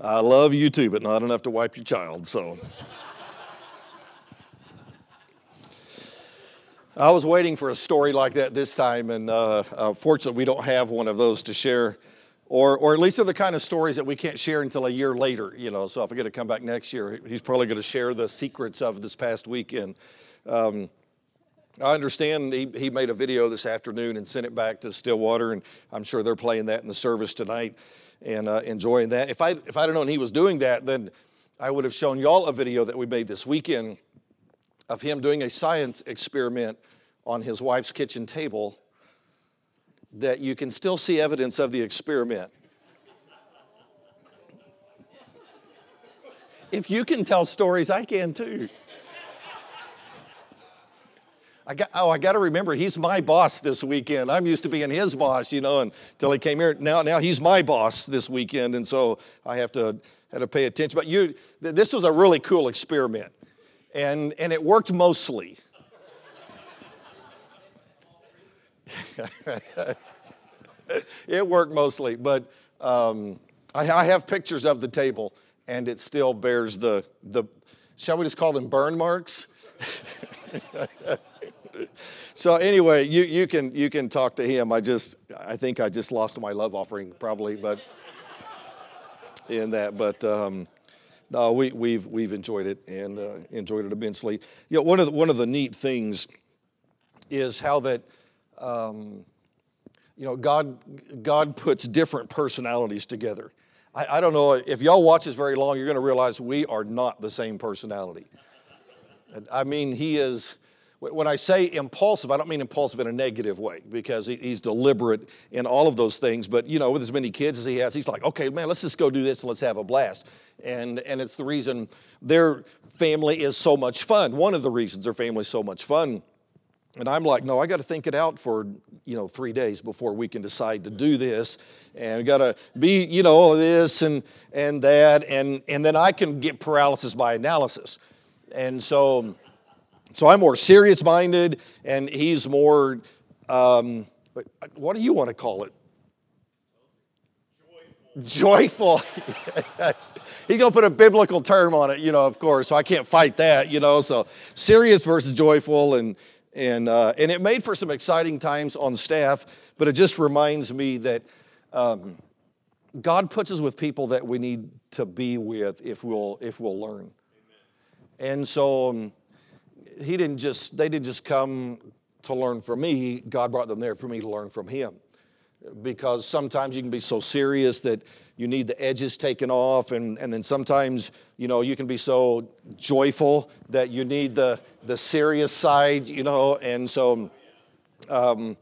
I love you too, but not enough to wipe your child. So. I was waiting for a story like that this time, and uh, uh, fortunately, we don't have one of those to share, or, or at least they're the kind of stories that we can't share until a year later. You know, so if I get to come back next year, he's probably going to share the secrets of this past weekend. Um, I understand he, he made a video this afternoon and sent it back to Stillwater, and I'm sure they're playing that in the service tonight and uh, enjoying that. If I if I'd have known he was doing that, then I would have shown y'all a video that we made this weekend of him doing a science experiment on his wife's kitchen table that you can still see evidence of the experiment. If you can tell stories, I can too. I got, oh, I got to remember, he's my boss this weekend. I'm used to being his boss, you know, until he came here. Now, now he's my boss this weekend, and so I have to have to pay attention. But you, this was a really cool experiment, and and it worked mostly. it worked mostly, but um, I, I have pictures of the table, and it still bears the the. Shall we just call them burn marks? so anyway, you, you can you can talk to him. I just I think I just lost my love offering probably, but in that, but um, no, we we've we've enjoyed it and uh, enjoyed it immensely. You know, one of the, one of the neat things is how that. Um, you know, God, God puts different personalities together. I, I don't know if y'all watch this very long, you're going to realize we are not the same personality. I mean, He is when I say impulsive, I don't mean impulsive in a negative way because he's deliberate in all of those things. But you know, with as many kids as he has, he's like, okay, man, let's just go do this and let's have a blast. And and it's the reason their family is so much fun. One of the reasons their family is so much fun. And I'm like, no, I got to think it out for you know three days before we can decide to do this, and we got to be you know all this and and that, and and then I can get paralysis by analysis, and so so I'm more serious minded, and he's more, um, what do you want to call it? Joyful. Joyful. he's going to put a biblical term on it, you know, of course, so I can't fight that, you know. So serious versus joyful, and, and, uh, and it made for some exciting times on staff, but it just reminds me that. Um, God puts us with people that we need to be with if we'll if we'll learn. Amen. And so um, he didn't just, they didn't just come to learn from me. God brought them there for me to learn from him. Because sometimes you can be so serious that you need the edges taken off, and, and then sometimes, you know, you can be so joyful that you need the, the serious side, you know, and so um,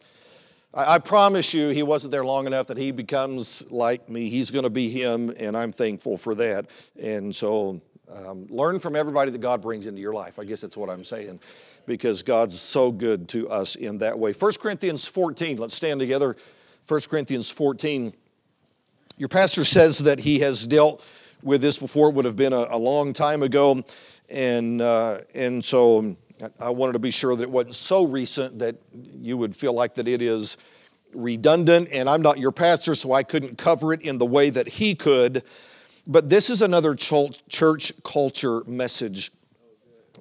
I, I promise you, he wasn't there long enough that he becomes like me. He's going to be him, and I'm thankful for that. And so um, learn from everybody that God brings into your life. I guess that's what I'm saying, because God's so good to us in that way. 1 Corinthians 14, let's stand together. 1 Corinthians 14. Your pastor says that he has dealt with this before. It would have been a, a long time ago. And, uh, and so I wanted to be sure that it wasn't so recent that you would feel like that it is redundant. And I'm not your pastor, so I couldn't cover it in the way that he could. But this is another church culture message.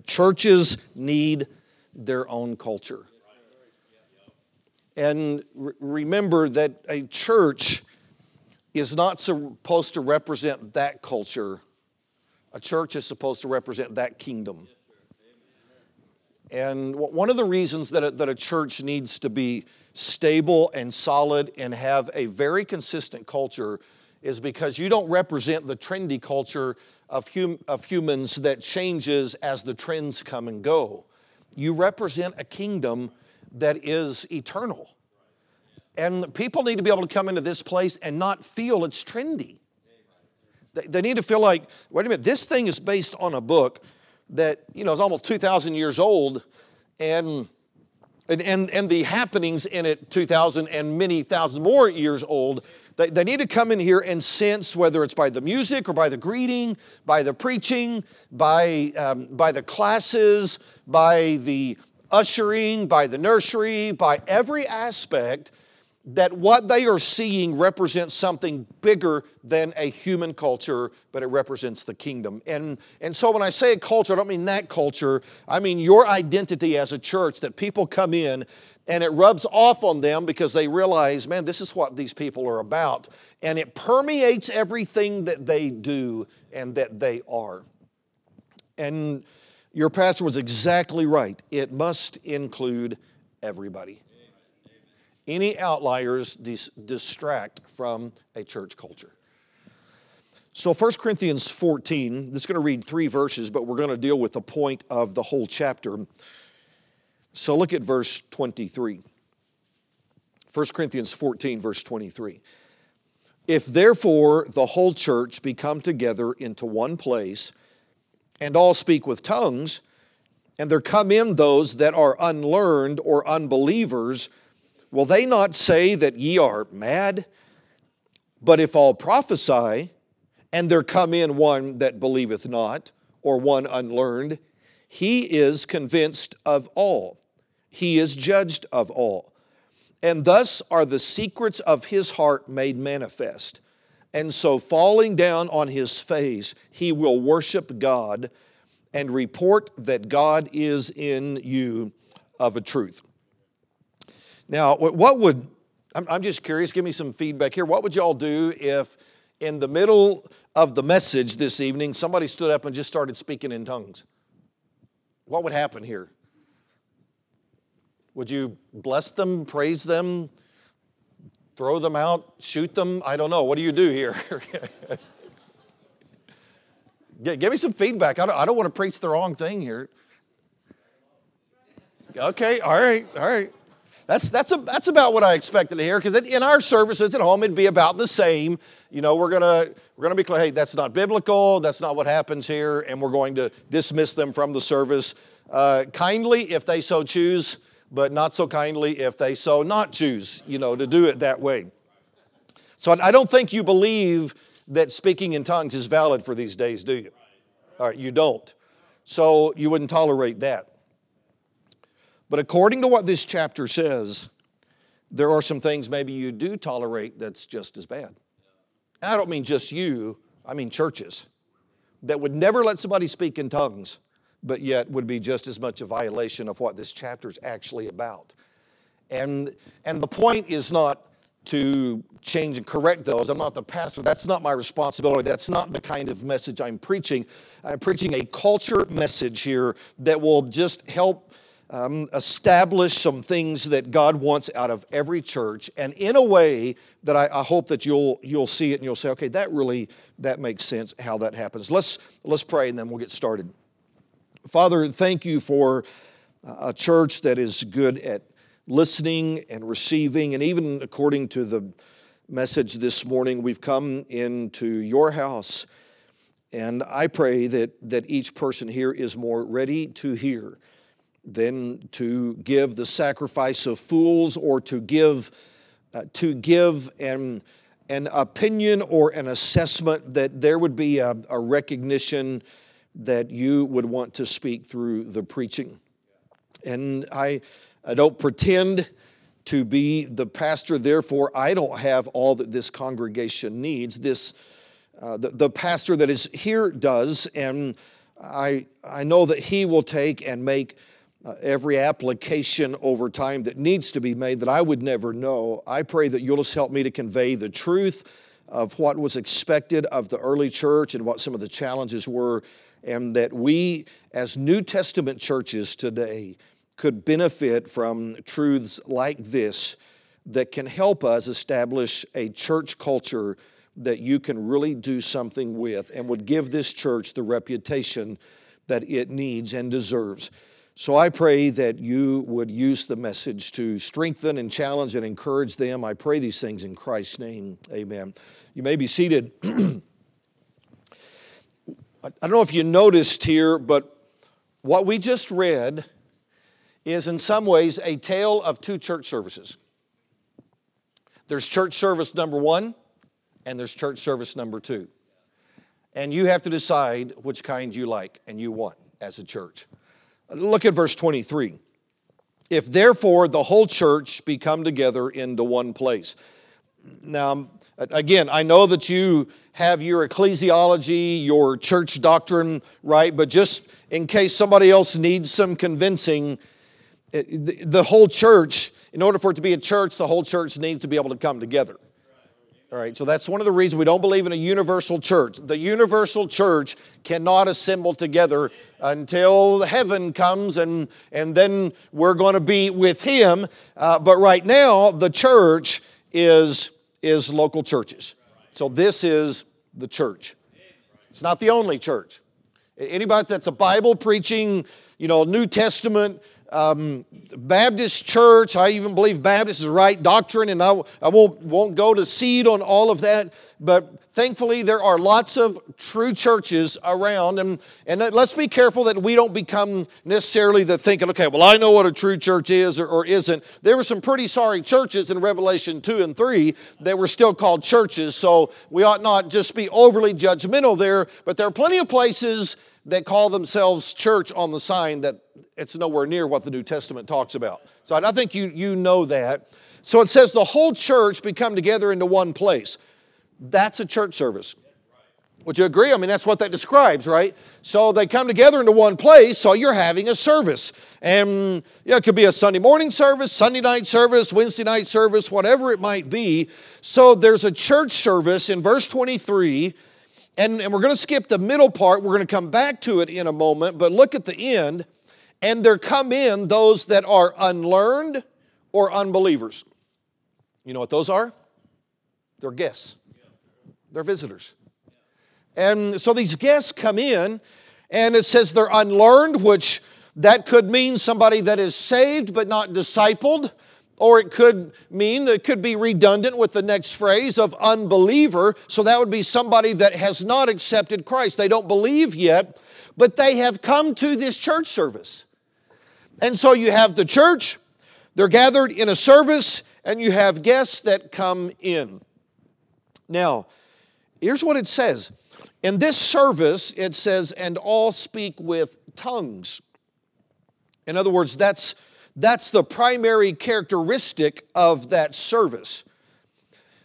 Churches need their own culture. And remember that a church is not supposed to represent that culture, a church is supposed to represent that kingdom. And one of the reasons that a, that a church needs to be stable and solid and have a very consistent culture is because you don't represent the trendy culture of, hum, of humans that changes as the trends come and go. You represent a kingdom that is eternal. And people need to be able to come into this place and not feel it's trendy. They, they need to feel like, wait a minute, this thing is based on a book that, you know, is almost 2,000 years old and and, and, and the happenings in it 2,000 and many thousand more years old they, they need to come in here and sense whether it's by the music or by the greeting, by the preaching, by, um, by the classes, by the ushering, by the nursery, by every aspect, that what they are seeing represents something bigger than a human culture, but it represents the kingdom. And, and so when I say a culture, I don't mean that culture. I mean your identity as a church, that people come in and it rubs off on them because they realize, man, this is what these people are about. And it permeates everything that they do and that they are. And your pastor was exactly right. It must include everybody. Any outliers dis- distract from a church culture. So 1 Corinthians 14, this is going to read three verses, but we're going to deal with the point of the whole chapter. So look at verse 23. 1 Corinthians 14, verse 23. If therefore the whole church be come together into one place, and all speak with tongues, and there come in those that are unlearned or unbelievers, will they not say that ye are mad? But if all prophesy, and there come in one that believeth not, or one unlearned, he is convinced of all, he is judged of all. And thus are the secrets of his heart made manifest. And so, falling down on his face, he will worship God and report that God is in you of a truth. Now, what would, I'm just curious, give me some feedback here. What would y'all do if in the middle of the message this evening somebody stood up and just started speaking in tongues? What would happen here? Would you bless them, praise them, throw them out, shoot them? I don't know. What do you do here? Give me some feedback. I don't, I don't want to preach the wrong thing here. Okay, all right, all right. That's, that's, a, that's about what I expected to hear because in our services at home, it'd be about the same. You know, we're going to we're gonna be clear hey, that's not biblical, that's not what happens here, and we're going to dismiss them from the service uh, kindly if they so choose, but not so kindly if they so not choose, you know, to do it that way. So I don't think you believe that speaking in tongues is valid for these days, do you? All right, you don't. So you wouldn't tolerate that. But according to what this chapter says, there are some things maybe you do tolerate that's just as bad. And I don't mean just you, I mean churches that would never let somebody speak in tongues, but yet would be just as much a violation of what this chapter is actually about. And, and the point is not to change and correct those. I'm not the pastor. That's not my responsibility. That's not the kind of message I'm preaching. I'm preaching a culture message here that will just help um, establish some things that God wants out of every church, and in a way that I, I, hope that you'll you'll see it and you'll say, okay, that really that makes sense how that happens. Let's let's pray and then we'll get started. Father, thank you for a church that is good at listening and receiving. And even according to the message this morning, we've come into your house. And I pray that, that each person here is more ready to hear than to give the sacrifice of fools or to give, uh, to give an, an opinion or an assessment, that there would be a, a recognition that you would want to speak through the preaching. And I, I don't pretend to be the pastor, therefore, I don't have all that this congregation needs. This, uh, the, the pastor that is here does, and I, I know that he will take and make uh, every application over time that needs to be made that I would never know. I pray that you'll just help me to convey the truth of what was expected of the early church and what some of the challenges were, and that we, as New Testament churches today, could benefit from truths like this that can help us establish a church culture that you can really do something with and would give this church the reputation that it needs and deserves. So I pray that you would use the message to strengthen and challenge and encourage them. I pray these things in Christ's name. Amen. You may be seated. I don't know if you noticed here, but what we just read is in some ways a tale of two church services. There's church service number one, and there's church service number two. And you have to decide which kind you like and you want as a church. Look at verse 23. if therefore the whole church be come together into one place. Now, again, I know that you have your ecclesiology, your church doctrine, right? But just in case somebody else needs some convincing, eh, the whole church, in order for it to be a church, the whole church needs to be able to come together. All right, so that's one of the reasons we don't believe in a universal church. The universal church cannot assemble together until heaven comes and, and then we're going to be with Him. Uh, but right now, the church is, is local churches. So this is the church. It's not the only church. Anybody that's a Bible preaching, you know, New Testament, um, Baptist church. I even believe Baptist is the right doctrine, and I, I won't, won't go to seed on all of that. But thankfully, there are lots of true churches around. And, and let's be careful that we don't become necessarily the thinking, okay, well, I know what a true church is or, or isn't. There were some pretty sorry churches in Revelation 2 and 3 that were still called churches. So we ought not just be overly judgmental there. But there are plenty of places that call themselves church on the sign that it's nowhere near what the New Testament talks about. So I think you, you know that. So it says the whole church become together into one place. That's a church service. Would you agree? I mean, that's what that describes, right? So they come together into one place, so you're having a service. And yeah, it could be a Sunday morning service, Sunday night service, Wednesday night service, whatever it might be. So there's a church service in verse 23 and, and we're going to skip the middle part. We're going to come back to it in a moment, but look at the end. And there come in those that are unlearned or unbelievers. You know what those are? They're guests, they're visitors. And so these guests come in, and it says they're unlearned, which that could mean somebody that is saved but not discipled. Or it could mean that it could be redundant with the next phrase of unbeliever. So that would be somebody that has not accepted Christ. They don't believe yet, but they have come to this church service. And so you have the church, they're gathered in a service, and you have guests that come in. Now, here's what it says. In this service, it says, and all speak with tongues. In other words, that's that's the primary characteristic of that service.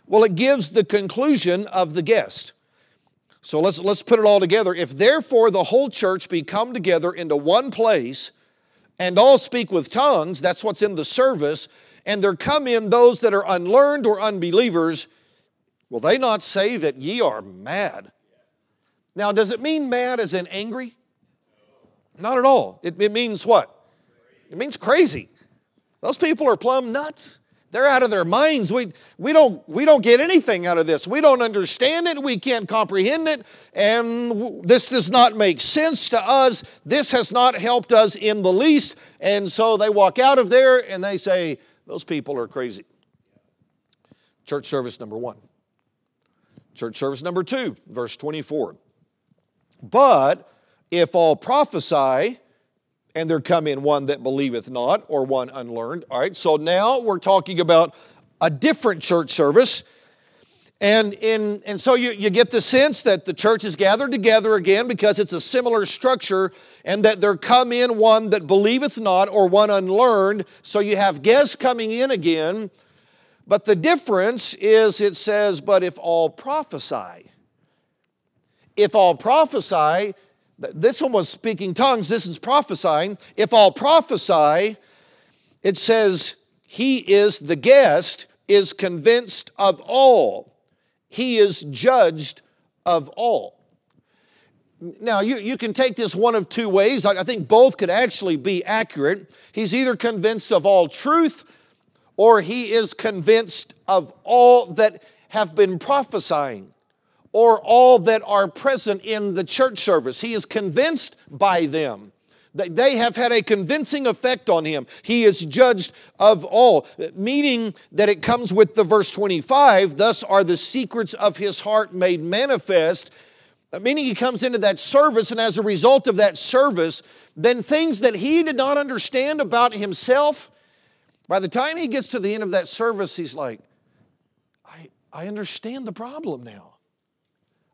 Well, it gives the conclusion of the guest. So let's, let's put it all together. If therefore the whole church be come together into one place and all speak with tongues, that's what's in the service, and there come in those that are unlearned or unbelievers, will they not say that ye are mad? Now, does it mean mad as in angry? Not at all. It, it means what? It means crazy. Those people are plumb nuts. They're out of their minds. We, we, don't, we don't get anything out of this. We don't understand it. We can't comprehend it. And this does not make sense to us. This has not helped us in the least. And so they walk out of there and they say, Those people are crazy. Church service number one. Church service number two, verse 24. But if all prophesy, and there come in one that believeth not, or one unlearned. All right, so now we're talking about a different church service. And, in, and so you, you get the sense that the church is gathered together again because it's a similar structure, and that there come in one that believeth not, or one unlearned. So you have guests coming in again. But the difference is it says, But if all prophesy, if all prophesy, this one was speaking tongues, this is prophesying. If all prophesy, it says, He is the guest, is convinced of all. He is judged of all. Now, you, you can take this one of two ways. I, I think both could actually be accurate. He's either convinced of all truth or he is convinced of all that have been prophesying or all that are present in the church service. He is convinced by them. They have had a convincing effect on him. He is judged of all, meaning that it comes with the verse 25, thus are the secrets of his heart made manifest. Meaning he comes into that service, and as a result of that service, then things that he did not understand about himself, by the time he gets to the end of that service, he's like, I, I understand the problem now.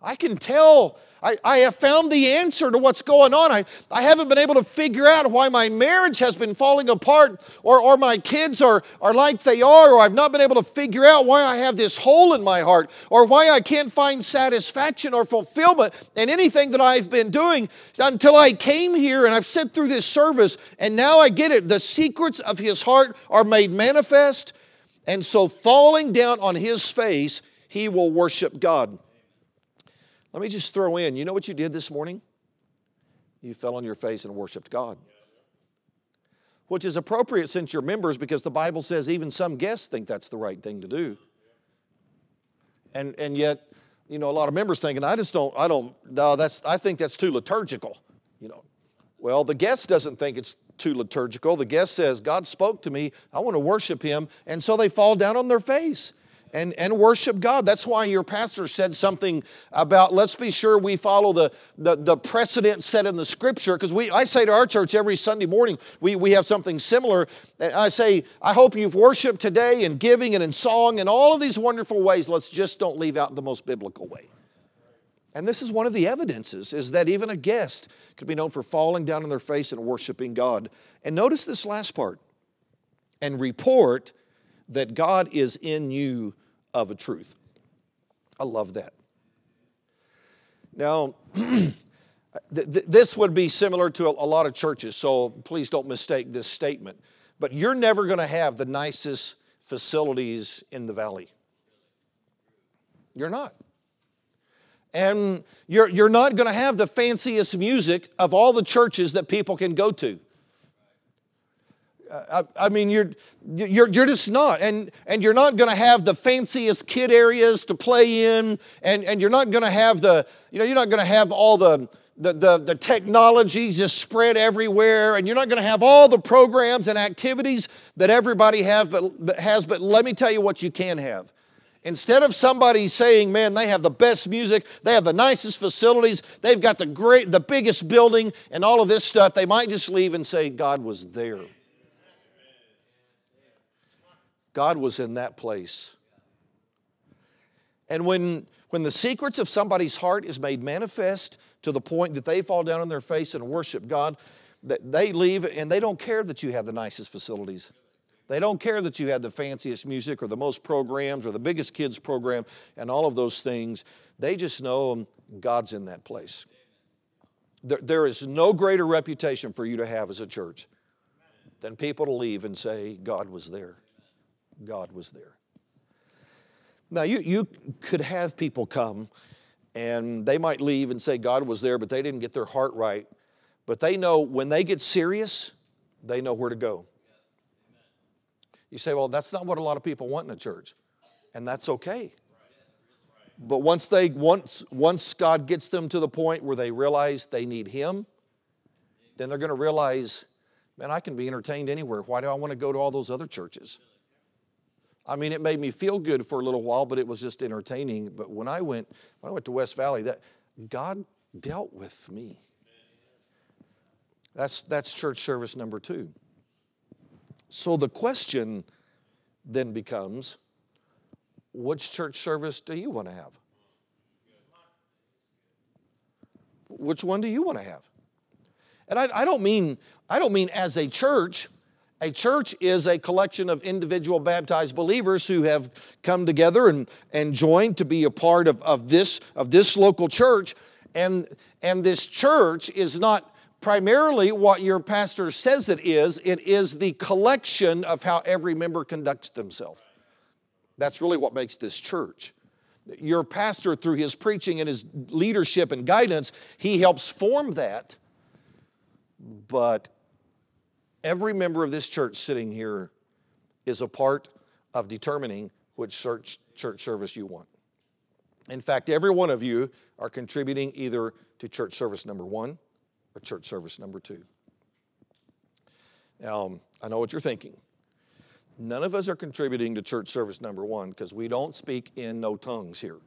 I can tell. I, I have found the answer to what's going on. I, I haven't been able to figure out why my marriage has been falling apart or, or my kids are, are like they are, or I've not been able to figure out why I have this hole in my heart or why I can't find satisfaction or fulfillment in anything that I've been doing until I came here and I've sat through this service and now I get it. The secrets of his heart are made manifest. And so, falling down on his face, he will worship God. Let me just throw in you know what you did this morning? You fell on your face and worshiped God. Which is appropriate since you're members because the Bible says even some guests think that's the right thing to do. And, and yet, you know, a lot of members thinking, I just don't, I don't, no, that's, I think that's too liturgical, you know. Well, the guest doesn't think it's too liturgical. The guest says, God spoke to me, I want to worship him. And so they fall down on their face and, and worship God. That's why your pastor said something about let's be sure we follow the, the, the precedent set in the scripture. Because we I say to our church every Sunday morning, we, we have something similar. And I say, I hope you've worshiped today in giving and in song and all of these wonderful ways. Let's just don't leave out the most biblical way. And this is one of the evidences is that even a guest could be known for falling down on their face and worshiping God. And notice this last part. And report that God is in you of a truth. I love that. Now, this would be similar to a lot of churches, so please don't mistake this statement. But you're never going to have the nicest facilities in the valley. You're not. And you're, you're not going to have the fanciest music of all the churches that people can go to. I, I, mean, you're, you're, you're just not. And, and you're not going to have the fanciest kid areas to play in. And, and you're not going to have the, you know, you're not going to have all the, the, the, the technology just spread everywhere. And you're not going to have all the programs and activities that everybody have, but, but has. But let me tell you what you can have. Instead of somebody saying, man, they have the best music, they have the nicest facilities, they've got the great, the biggest building, and all of this stuff, they might just leave and say, God was there. God was in that place. And when, when the secrets of somebody's heart is made manifest to the point that they fall down on their face and worship God, that they leave and they don't care that you have the nicest facilities. They don't care that you have the fanciest music or the most programs or the biggest kids program and all of those things. They just know God's in that place. There, there is no greater reputation for you to have as a church than people to leave and say, God was there. God was there. Now, you, you could have people come and they might leave and say God was there, but they didn't get their heart right. But they know when they get serious, they know where to go. You say, well, that's not what a lot of people want in a church, and that's okay. But once they once once God gets them to the point where they realize they need Him, then they're going to realize, man, I can be entertained anywhere. Why do I want to go to all those other churches? I mean, it made me feel good for a little while, but it was just entertaining. But when I went, when I went to West Valley, that God dealt with me. That's, that's church service number two. So the question then becomes which church service do you want to have? Which one do you want to have? And I, I, don't mean I don't mean as a church a church is a collection of individual baptized believers who have come together and, and joined to be a part of, of, this, of this local church. And, and this church is not primarily what your pastor says it is, it is the collection of how every member conducts themselves. That's really what makes this church. Your pastor, through his preaching and his leadership and guidance, he helps form that. But Every member of this church sitting here is a part of determining which church, church service you want. In fact, every one of you are contributing either to church service number one or church service number two. Now, I know what you're thinking. None of us are contributing to church service number one because we don't speak in no tongues here.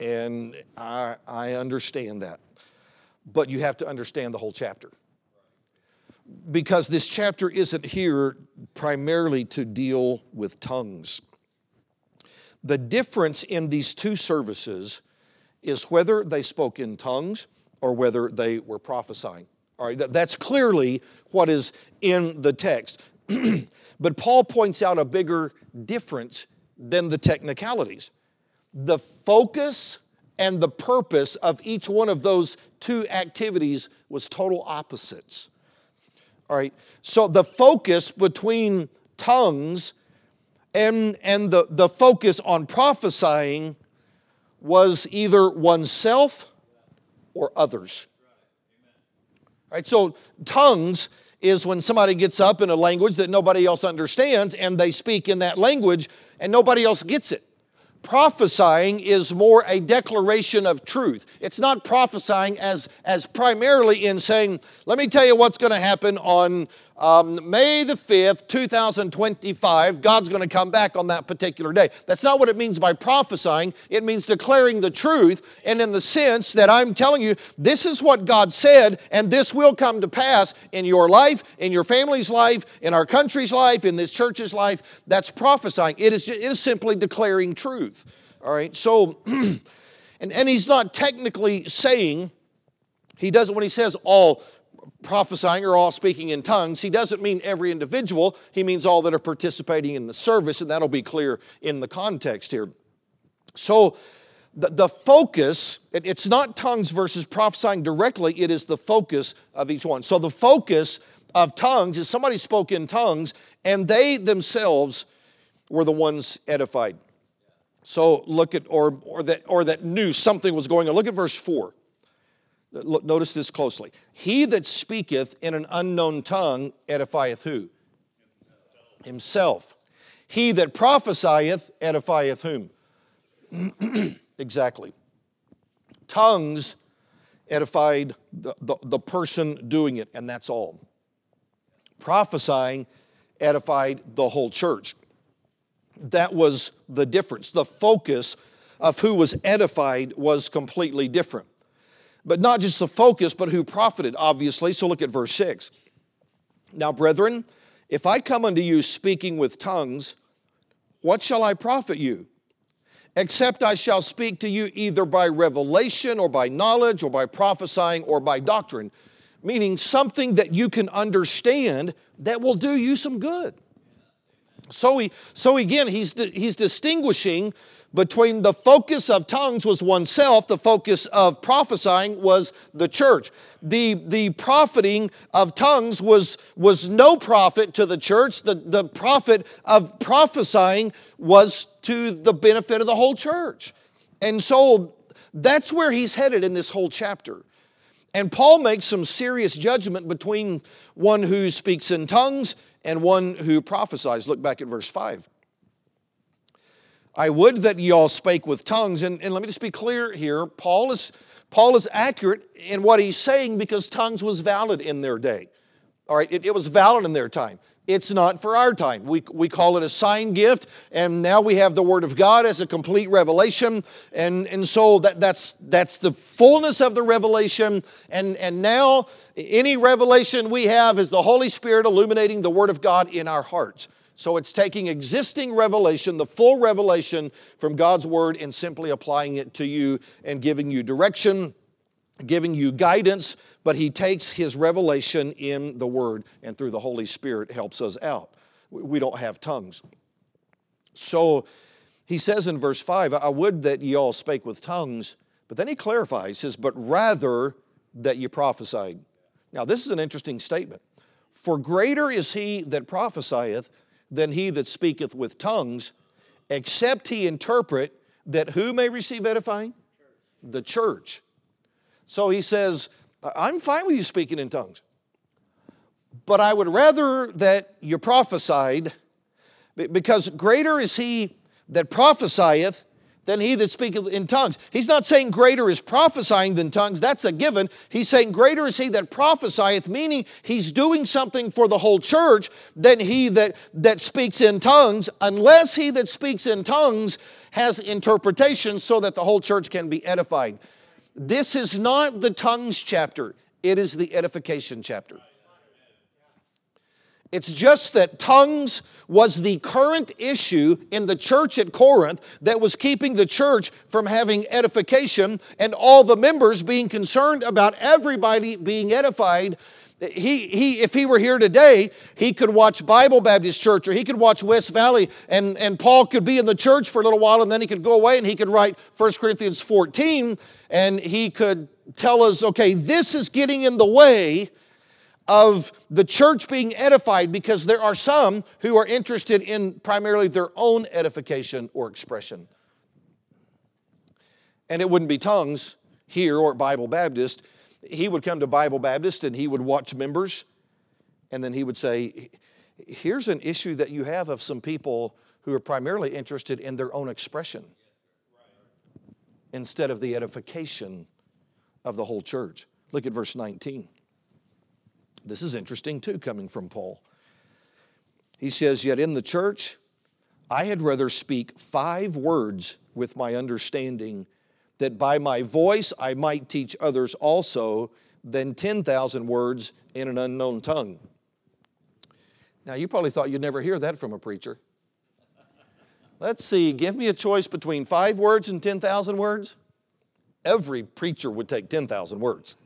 And I, I understand that. But you have to understand the whole chapter because this chapter isn't here primarily to deal with tongues. The difference in these two services is whether they spoke in tongues or whether they were prophesying. All right, that's clearly what is in the text. but Paul points out a bigger difference than the technicalities. The focus and the purpose of each one of those two activities was total opposites. All right, so the focus between tongues and, and the, the focus on prophesying was either oneself or others. All right, so tongues is when somebody gets up in a language that nobody else understands and they speak in that language and nobody else gets it. Prophesying is more a declaration of truth. It's not prophesying as, as primarily in saying, let me tell you what's going to happen on um, May the 5th, 2025, God's going to come back on that particular day. That's not what it means by prophesying. It means declaring the truth, and in the sense that I'm telling you, this is what God said, and this will come to pass in your life, in your family's life, in our country's life, in this church's life. That's prophesying. It is, it is simply declaring truth. All right, so, and, and he's not technically saying, he doesn't, when he says all prophesying or all speaking in tongues, he doesn't mean every individual. He means all that are participating in the service, and that'll be clear in the context here. So, the, the focus, it, it's not tongues versus prophesying directly, it is the focus of each one. So, the focus of tongues is somebody spoke in tongues, and they themselves were the ones edified. So, look at, or, or, that, or that knew something was going on. Look at verse 4. Notice this closely. He that speaketh in an unknown tongue edifieth who? Himself. He that prophesieth edifieth whom? exactly. Tongues edified the, the, the person doing it, and that's all. Prophesying edified the whole church. That was the difference. The focus of who was edified was completely different. But not just the focus, but who profited, obviously. So look at verse 6. Now, brethren, if I come unto you speaking with tongues, what shall I profit you? Except I shall speak to you either by revelation or by knowledge or by prophesying or by doctrine, meaning something that you can understand that will do you some good. So, he, so again, he's, he's distinguishing between the focus of tongues was oneself, the focus of prophesying was the church. The, the profiting of tongues was, was no profit to the church. The, the profit of prophesying was to the benefit of the whole church. And so that's where he's headed in this whole chapter. And Paul makes some serious judgment between one who speaks in tongues and one who prophesies. Look back at verse 5. I would that ye all spake with tongues. And, and let me just be clear here. Paul is, Paul is accurate in what he's saying because tongues was valid in their day. All right, it, it was valid in their time. It's not for our time. We, we call it a sign gift, and now we have the Word of God as a complete revelation. And, and so that, that's, that's the fullness of the revelation. And, and now, any revelation we have is the Holy Spirit illuminating the Word of God in our hearts. So it's taking existing revelation, the full revelation from God's word, and simply applying it to you and giving you direction, giving you guidance. But He takes His revelation in the word and through the Holy Spirit helps us out. We don't have tongues. So he says in verse 5, I would that ye all spake with tongues. But then he clarifies, says, but rather that ye prophesied. Now, this is an interesting statement. For greater is he that prophesieth than he that speaketh with tongues, except he interpret that who may receive edifying? The church. So he says, I'm fine with you speaking in tongues, but I would rather that you prophesied, because greater is he that prophesieth than he that speaketh in tongues. He's not saying greater is prophesying than tongues, that's a given. He's saying greater is he that prophesieth, meaning he's doing something for the whole church than he that, that speaks in tongues, unless he that speaks in tongues has interpretation so that the whole church can be edified. This is not the tongues chapter, it is the edification chapter. It's just that tongues was the current issue in the church at Corinth that was keeping the church from having edification and all the members being concerned about everybody being edified. He, he, if he were here today, he could watch Bible Baptist Church or he could watch West Valley, and, and Paul could be in the church for a little while and then he could go away and he could write 1 Corinthians 14 and he could tell us, okay, this is getting in the way of the church being edified because there are some who are interested in primarily their own edification or expression. And it wouldn't be tongues here or at Bible Baptist. He would come to Bible Baptist and he would watch members, and then he would say, Here's an issue that you have of some people who are primarily interested in their own expression instead of the edification of the whole church. Look at verse 19. This is interesting too, coming from Paul. He says, Yet in the church, I had rather speak five words with my understanding, that by my voice I might teach others also, than 10,000 words in an unknown tongue. Now, you probably thought you'd never hear that from a preacher. Let's see, give me a choice between five words and 10,000 words. Every preacher would take 10,000 words.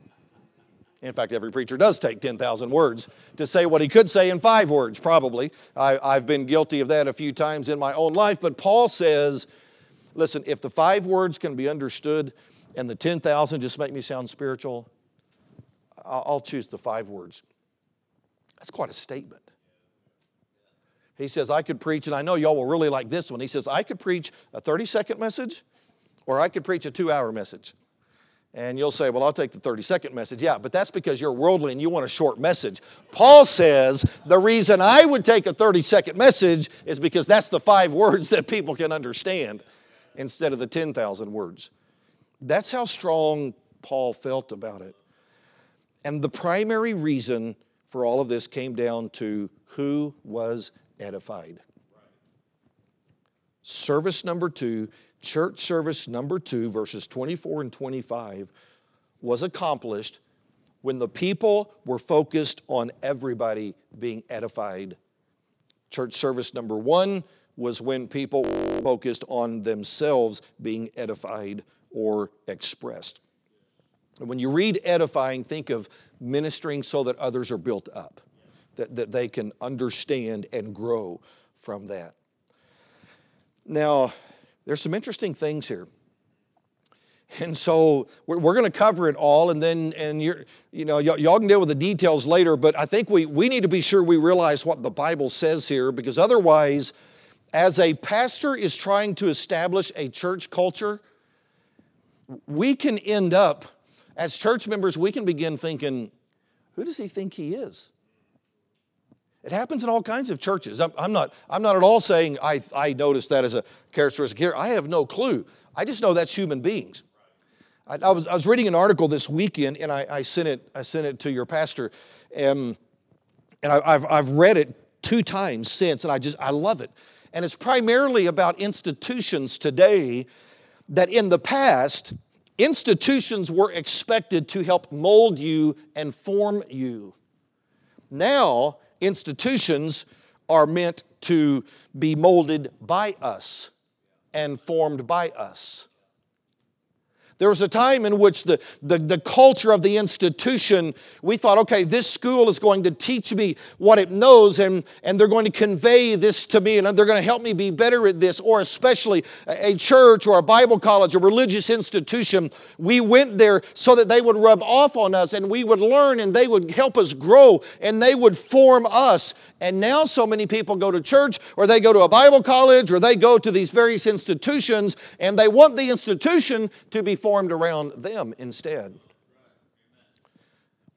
In fact, every preacher does take 10,000 words to say what he could say in five words, probably. I, have been guilty of that a few times in my own life, but Paul says, listen, if the five words can be understood and the 10,000 just make me sound spiritual, I'll, I'll choose the five words. That's quite a statement. He says, I could preach, and I know y'all will really like this one. He says, I could preach a 30 second message or I could preach a two hour message. And you'll say, Well, I'll take the 30 second message. Yeah, but that's because you're worldly and you want a short message. Paul says the reason I would take a 30 second message is because that's the five words that people can understand instead of the 10,000 words. That's how strong Paul felt about it. And the primary reason for all of this came down to who was edified. Service number two church service number two, verses 24 and 25, was accomplished when the people were focused on everybody being edified. Church service number one was when people focused on themselves being edified or expressed. And when you read edifying, think of ministering so that others are built up, that, that they can understand and grow from that. Now, there's some interesting things here. And so we're, we're going to cover it all, and then and you're you know y- y'all can deal with the details later. But I think we we need to be sure we realize what the Bible says here, because otherwise, as a pastor is trying to establish a church culture, we can end up as church members. We can begin thinking, who does he think he is? It happens in all kinds of churches. I'm, I'm, not, I'm not at all saying I, I notice that as a characteristic here. I have no clue. I just know that's human beings. I, I was, I was reading an article this weekend and I, I, sent, it, I sent it to your pastor. And, and I, I've, I've read it two times since and I just, I love it. And it's primarily about institutions today that in the past, institutions were expected to help mold you and form you. Now, institutions are meant to be molded by us and formed by us. There was a time in which the, the, the, culture of the institution, we thought, okay, this school is going to teach me what it knows, and, and they're going to convey this to me, and they're going to help me be better at this, or especially a church or a Bible college, a religious institution. We went there so that they would rub off on us, and we would learn, and they would help us grow, and they would form us. And now, so many people go to church, or they go to a Bible college, or they go to these various institutions, and they want the institution to be formed around them instead.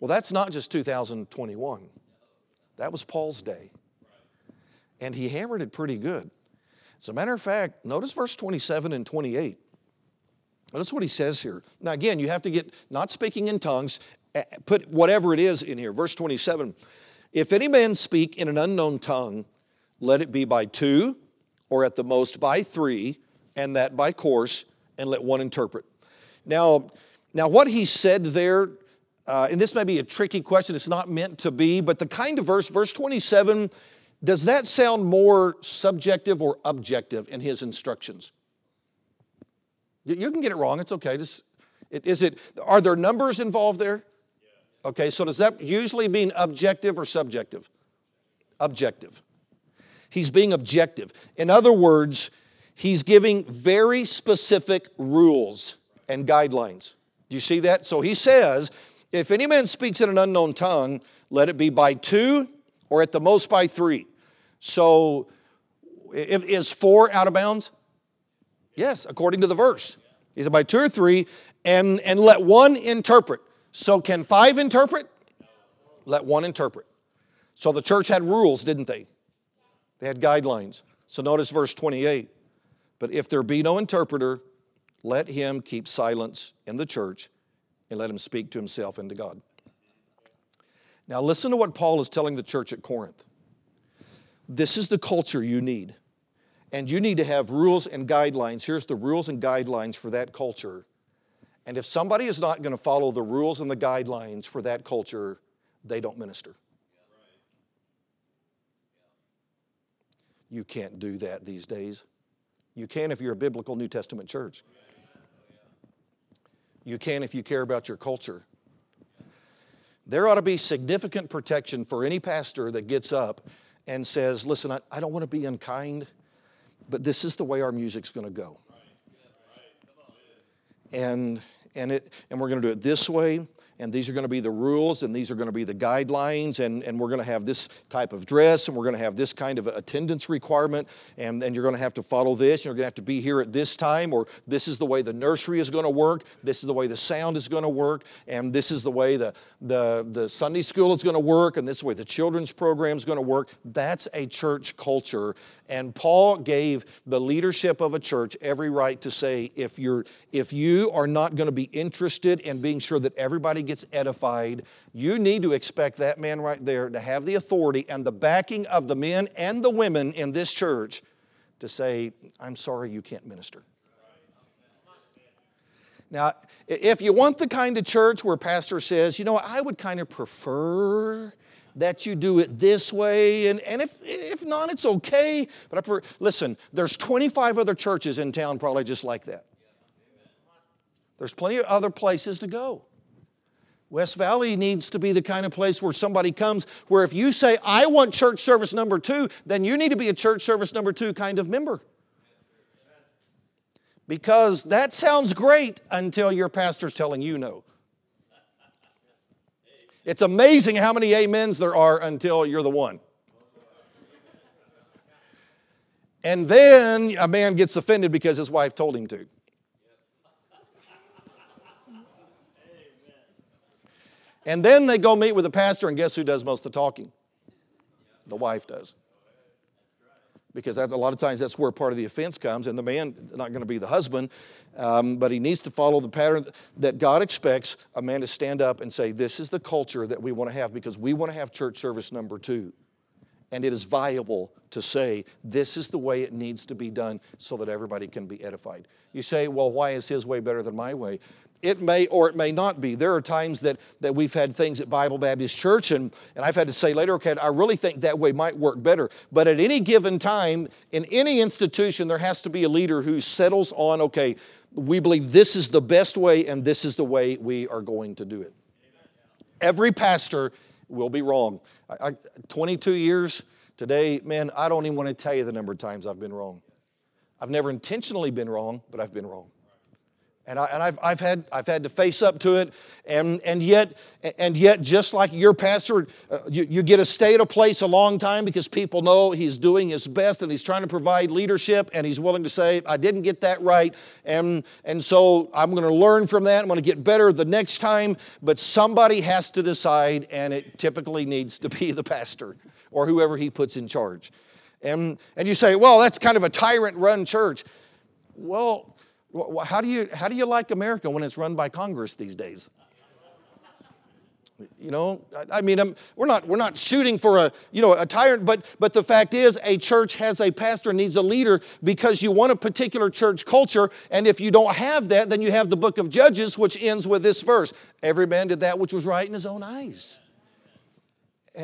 Well, that's not just 2021, that was Paul's day. And he hammered it pretty good. As a matter of fact, notice verse 27 and 28. Notice what he says here. Now, again, you have to get not speaking in tongues, eh, put whatever it is in here. Verse 27 If any man speak in an unknown tongue, let it be by two, or at the most by three, and that by course, and let one interpret. Now, now what he said there, uh, and this may be a tricky question, it's not meant to be, but the kind of verse, verse 27, does that sound more subjective or objective in his instructions? You can get it wrong, it's okay. Just, is it, are there numbers involved there? Okay, so does that usually mean objective or subjective? Objective. He's being objective. In other words, he's giving very specific rules and guidelines. Do you see that? So he says, if any man speaks in an unknown tongue, let it be by two or at the most by three. So is four out of bounds? Yes, according to the verse. He said by two or three, and, and let one interpret. So can five interpret? Let one interpret. So the church had rules, didn't they? They had guidelines. So notice verse 28. But if there be no interpreter, let him keep silence in the church and let him speak to himself and to God. Now, listen to what Paul is telling the church at Corinth. This is the culture you need. And you need to have rules and guidelines. Here's the rules and guidelines for that culture. And if somebody is not going to follow the rules and the guidelines for that culture, they don't minister. You can't do that these days. You can if you're a biblical New Testament church. You can if you care about your culture. There ought to be significant protection for any pastor that gets up and says, Listen, I, I don't want to be unkind, but this is the way our music's going to go. And, and, it, and we're going to do it this way, and these are going to be the rules and these are going to be the guidelines and, and we're going to have this type of dress and we're going to have this kind of attendance requirement and, and you're going to have to follow this and you're going to have to be here at this time or this is the way the nursery is going to work this is the way the sound is going to work and this is the way the, the, the sunday school is going to work and this is the way the children's program is going to work. That's a church culture and Paul gave the leadership of a church every right to say, if, you're, if you are not going to be interested in being sure that everybody gets edified, you need to expect that man right there to have the authority and the backing of the men and the women in this church to say, I'm sorry you can't minister. Now, if you want the kind of church where pastor says, you know, I would kind of prefer that you do it this way. And, and if, if not, it's okay. But I prefer, listen, there's 25 other churches in town probably just like that. There's plenty of other places to go. West Valley needs to be the kind of place where somebody comes where if you say, I want church service number two, then you need to be a church service number two kind of member. Because that sounds great until your pastor's telling you no. It's amazing how many amens there are until you're the one. And then a man gets offended because his wife told him to. And then they go meet with the pastor, and guess who does most of the talking? The wife does because a lot of times that's where part of the offense comes and the man not going to be the husband um, but he needs to follow the pattern that god expects a man to stand up and say this is the culture that we want to have because we want to have church service number two. And it is viable to say this is the way it needs to be done so that everybody can be edified. You say well why is his way better than my way it may or it may not be. There are times that, that we've had things at Bible Baptist Church, and, and I've had to say later, okay, I really think that way might work better. But at any given time, in any institution, there has to be a leader who settles on, okay, we believe this is the best way, and this is the way we are going to do it. Every pastor will be wrong. I, I, 22 years today, man, I don't even want to tell you the number of times I've been wrong. I've never intentionally been wrong, but I've been wrong. And, I, and I've, I've, had, I've had to face up to it. And, and, yet, and yet, just like your pastor, uh, you, you get to stay at a place a long time because people know he's doing his best and he's trying to provide leadership and he's willing to say, I didn't get that right. And, and so I'm going to learn from that. I'm going to get better the next time. But somebody has to decide, and it typically needs to be the pastor or whoever he puts in charge. And, and you say, well, that's kind of a tyrant run church. Well, how do you, how do you like America when it's run by Congress these days? You know, I, mean, I'm, we're not we're not shooting for a you know a tyrant, but but the fact is, a church has a pastor needs a leader because you want a particular church culture, and if you don't have that, then you have the book of Judges, which ends with this verse: "Every man did that which was right in his own eyes."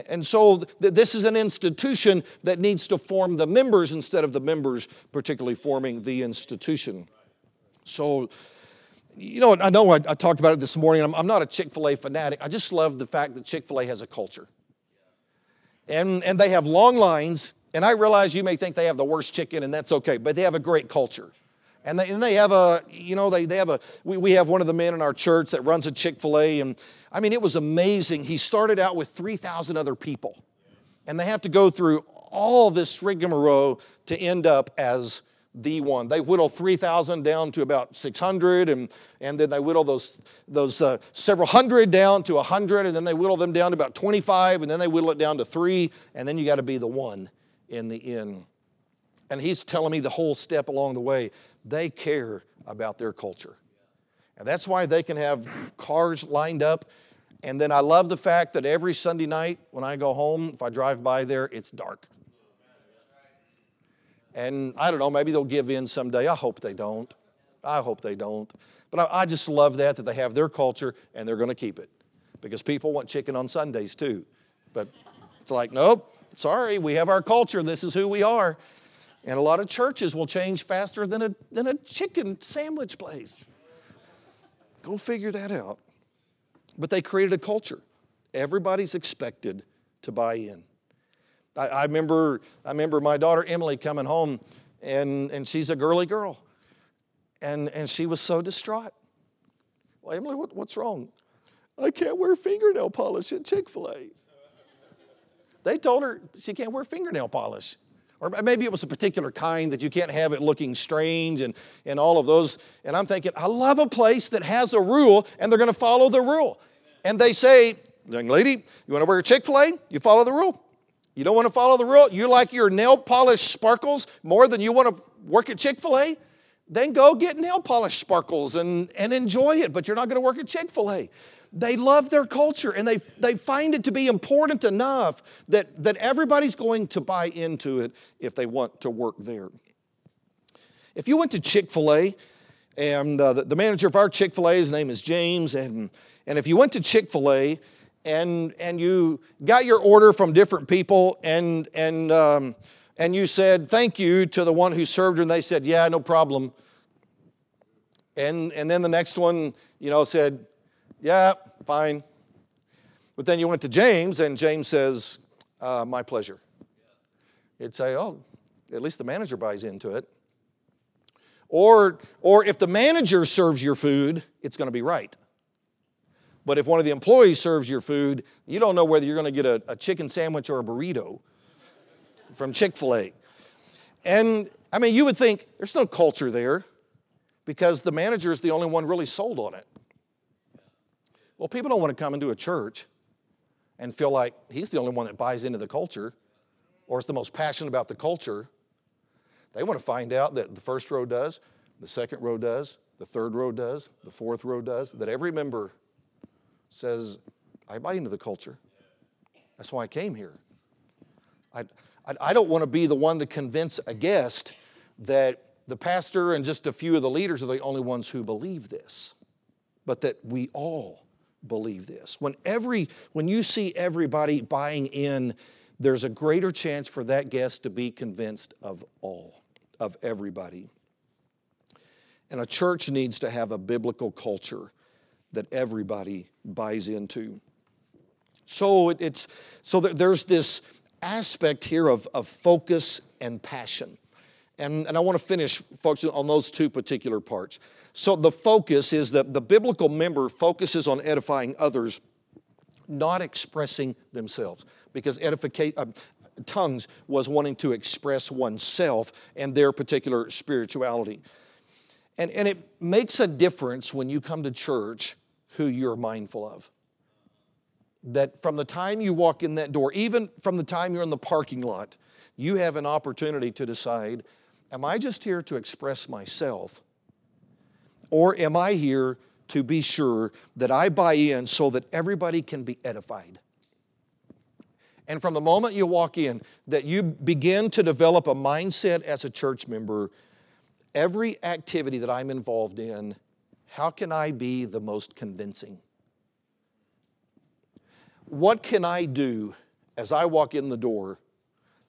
And so, th- this is an institution that needs to form the members instead of the members particularly forming the institution. So, you know, I know I, I talked about it this morning. I'm, I'm not a Chick fil A fanatic. I just love the fact that Chick fil A has a culture. And, and they have long lines. And I realize you may think they have the worst chicken, and that's okay, but they have a great culture. And they, and they have a, you know, they, they have a, we, we have one of the men in our church that runs a Chick fil A. And I mean, it was amazing. He started out with 3,000 other people. And they have to go through all this rigmarole to end up as the one. They whittle 3,000 down to about 600, and, and then they whittle those, those uh, several hundred down to 100, and then they whittle them down to about 25, and then they whittle it down to three, and then you got to be the one in the end. And he's telling me the whole step along the way, they care about their culture. And that's why they can have cars lined up. And then I love the fact that every Sunday night when I go home, if I drive by there, it's dark. And I don't know, maybe they'll give in someday. I hope they don't. I hope they don't. But I, I just love that, that they have their culture and they're going to keep it. Because people want chicken on Sundays too. But it's like, nope, sorry, we have our culture. This is who we are. And a lot of churches will change faster than a, than a chicken sandwich place. Go figure that out. But they created a culture. Everybody's expected to buy in. I, I, remember, I remember my daughter Emily coming home, and, and she's a girly girl. And, and she was so distraught. Well, Emily, what, what's wrong? I can't wear fingernail polish at Chick fil A. They told her she can't wear fingernail polish. Or maybe it was a particular kind that you can't have it looking strange and, and all of those. And I'm thinking, I love a place that has a rule and they're going to follow the rule. And they say, young lady, you want to wear a Chick fil A? You follow the rule. You don't want to follow the rule? You like your nail polish sparkles more than you want to work at Chick fil A? Then go get nail polish sparkles and, and enjoy it, but you're not going to work at Chick fil A. They love their culture and they, they find it to be important enough that, that everybody's going to buy into it if they want to work there. If you went to Chick fil A, and uh, the, the manager of our Chick fil A, his name is James, and, and if you went to Chick fil A and, and you got your order from different people and, and, um, and you said thank you to the one who served you, and they said, yeah, no problem. And, and then the next one, you know, said, yeah, fine. But then you went to James, and James says, uh, my pleasure. You'd say, oh, at least the manager buys into it. Or, or if the manager serves your food, it's going to be right. But if one of the employees serves your food, you don't know whether you're going to get a, a chicken sandwich or a burrito from Chick fil A. And I mean, you would think there's no culture there because the manager is the only one really sold on it. Well, people don't want to come into a church and feel like he's the only one that buys into the culture or is the most passionate about the culture. They want to find out that the first row does, the second row does, the third row does, the fourth row does, that every member says, I buy into the culture. That's why I came here. I, I, I don't want to be the one to convince a guest that the pastor and just a few of the leaders are the only ones who believe this, but that we all believe this. When every when you see everybody buying in, there's a greater chance for that guest to be convinced of all, of everybody. And a church needs to have a biblical culture that everybody buys into. So it, it's so there's this aspect here of, of focus and passion. And, and I want to finish, folks, on those two particular parts. So the focus is that the biblical member focuses on edifying others, not expressing themselves. Because edification, uh, tongues was wanting to express oneself and their particular spirituality. And, and it makes a difference when you come to church who you're mindful of. That from the time you walk in that door, even from the time you're in the parking lot, you have an opportunity to decide Am I just here to express myself? Or am I here to be sure that I buy in so that everybody can be edified. And from the moment you walk in, that you begin to develop a mindset as a church member, every activity that I'm involved in, how can I be the most convincing? What can I do as I walk in the door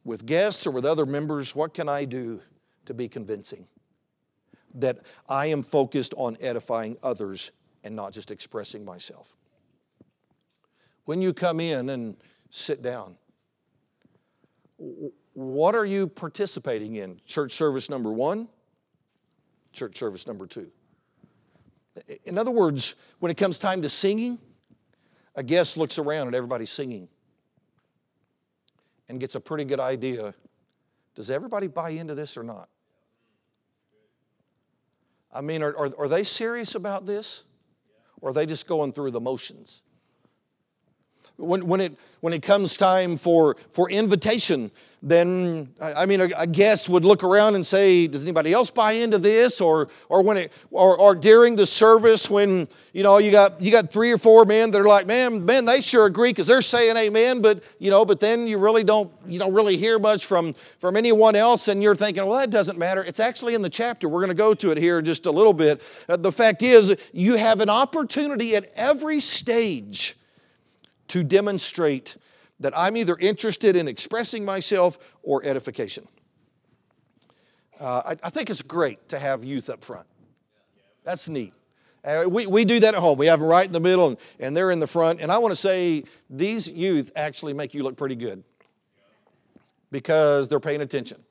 with guests or with other members? What can I do to be convincing? That I am focused on edifying others and not just expressing myself. When you come in and sit down, what are you participating in? Church service number one, church service number two. In other words, when it comes time to singing, a guest looks around and everybody's singing and gets a pretty good idea does everybody buy into this or not? I mean, are, are, are they serious about this? Or are they just going through the motions? When, when, it, when it comes time for, for invitation, then I mean, a, a, guest would look around and say, "Does anybody else buy into this?" Or, or when it, or, or during the service, when you know you got you got three or four men that are like, "Man, man, they sure agree because they're saying Amen," but you know, but then you really don't you don't really hear much from from anyone else, and you're thinking, "Well, that doesn't matter." It's actually in the chapter. We're going to go to it here just a little bit. Uh, the fact is, you have an opportunity at every stage to demonstrate that I'm either interested in expressing myself or edification. Uh, I, I, think it's great to have youth up front. That's neat. Uh, we, we do that at home. We have them right in the middle and, and they're in the front. And I want to say these youth actually make you look pretty good because they're paying attention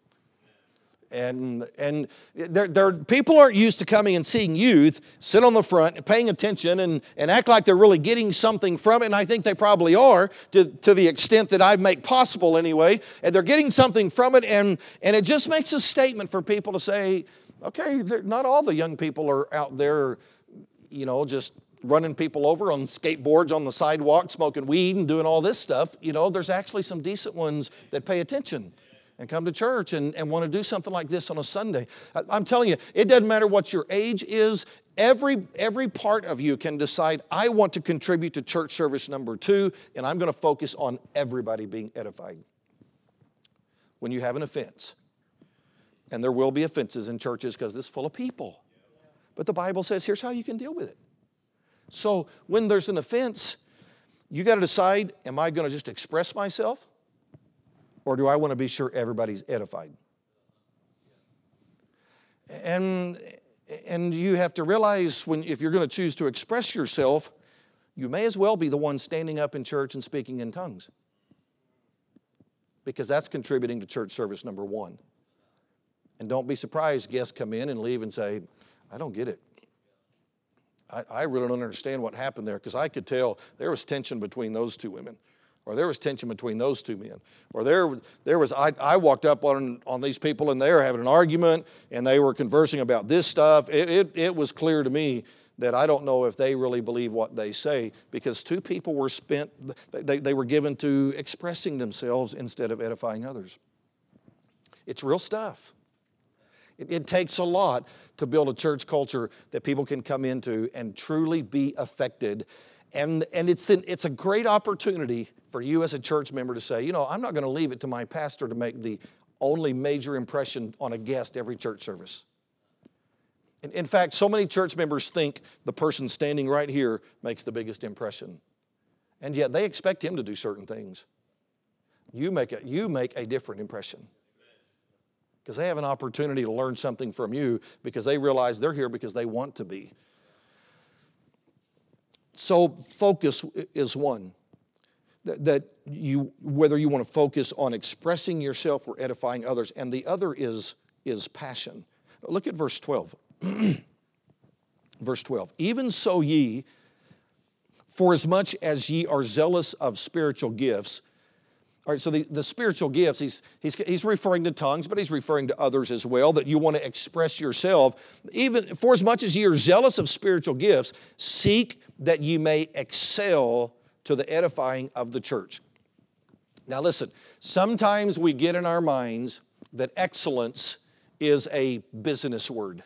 and and there, there, people aren't used to coming and seeing youth sit on the front paying attention and, and act like they're really getting something from it and i think they probably are to, to the extent that i make possible anyway and they're getting something from it and, and it just makes a statement for people to say okay not all the young people are out there you know just running people over on skateboards on the sidewalk smoking weed and doing all this stuff. You know there's actually some decent ones that pay attention and come to church and, and want to do something like this on a Sunday. I'm telling you, it doesn't matter what your age is, every, every part of you can decide, I want to contribute to church service number two, and I'm going to focus on everybody being edified. When you have an offense, and there will be offenses in churches because this is full of people. But the Bible says here's how you can deal with it. So when there's an offense, you got to decide am I going to just express myself? Or do I want to be sure everybody's edified? And, and you have to realize when, if you're going to choose to express yourself, you may as well be the one standing up in church and speaking in tongues. Because that's contributing to church service number one. And don't be surprised, guests come in and leave and say, I don't get it. I, I really don't understand what happened there because I could tell there was tension between those two women or there was tension between those two men, or there, there was, I, I walked up on, on these people and they were having an argument and they were conversing about this stuff. It, it, it was clear to me that I don't know if they really believe what they say because two people were spent, they, they were given to expressing themselves instead of edifying others. It's real stuff. It, it takes a lot to build a church culture that people can come into and truly be affected and, and it's, an, it's a great opportunity for you as a church member to say, you know, I'm not going to leave it to my pastor to make the only major impression on a guest every church service. In, in fact, so many church members think the person standing right here makes the biggest impression. And yet they expect him to do certain things. You make a, you make a different impression because they have an opportunity to learn something from you because they realize they're here because they want to be. So, focus is one. That, you, whether you want to focus on expressing yourself or edifying others, and the other is, is passion. Look at verse 12. verse 12. Even so, ye, for as much as ye are zealous of spiritual gifts, all right, so the, the spiritual gifts, he's, he's, he's referring to tongues, but he's referring to others as well, that you want to express yourself. Even for as much as ye are zealous of spiritual gifts, seek that you may excel to the edifying of the church. Now, listen, sometimes we get in our minds that excellence is a business word.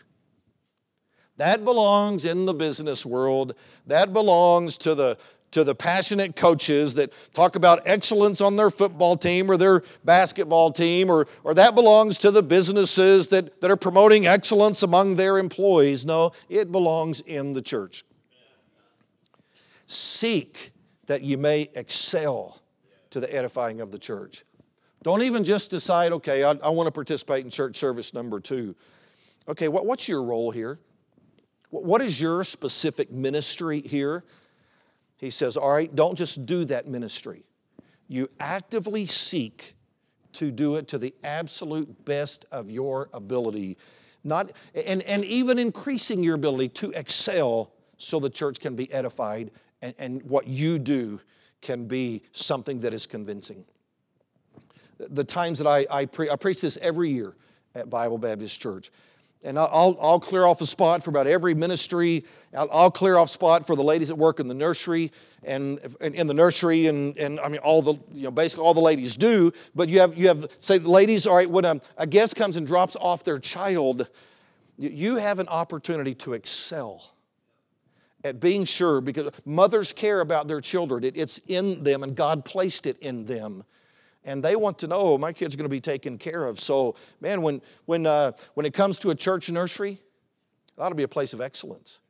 That belongs in the business world. That belongs to the to the passionate coaches that talk about excellence on their football team or their basketball team, or, or that belongs to the businesses that, that are promoting excellence among their employees. No, it belongs in the church. Seek that you may excel to the edifying of the church. Don't even just decide, okay, I, I want to participate in church service number two. Okay, what, what's your role here? What is your specific ministry here? He says, all right, don't just do that ministry. You actively seek to do it to the absolute best of your ability. Not, and, and even increasing your ability to excel so the church can be edified and, and what you do can be something that is convincing. The times that I, I, pre- I preach this every year at Bible Baptist Church. And I'll, I'll clear off a spot for about every ministry. I'll, I'll clear off spot for the ladies that work in the nursery and, in the nursery and, and I mean all the you know basically all the ladies do. But you have you have say ladies, all right, when a, a guest comes and drops off their child, you have an opportunity to excel at being sure because mothers care about their children. It, it's in them, and God placed it in them. And they want to know my kid's going to be taken care of. So, man, when, when, uh, when it comes to a church nursery, it ought to be a place of excellence.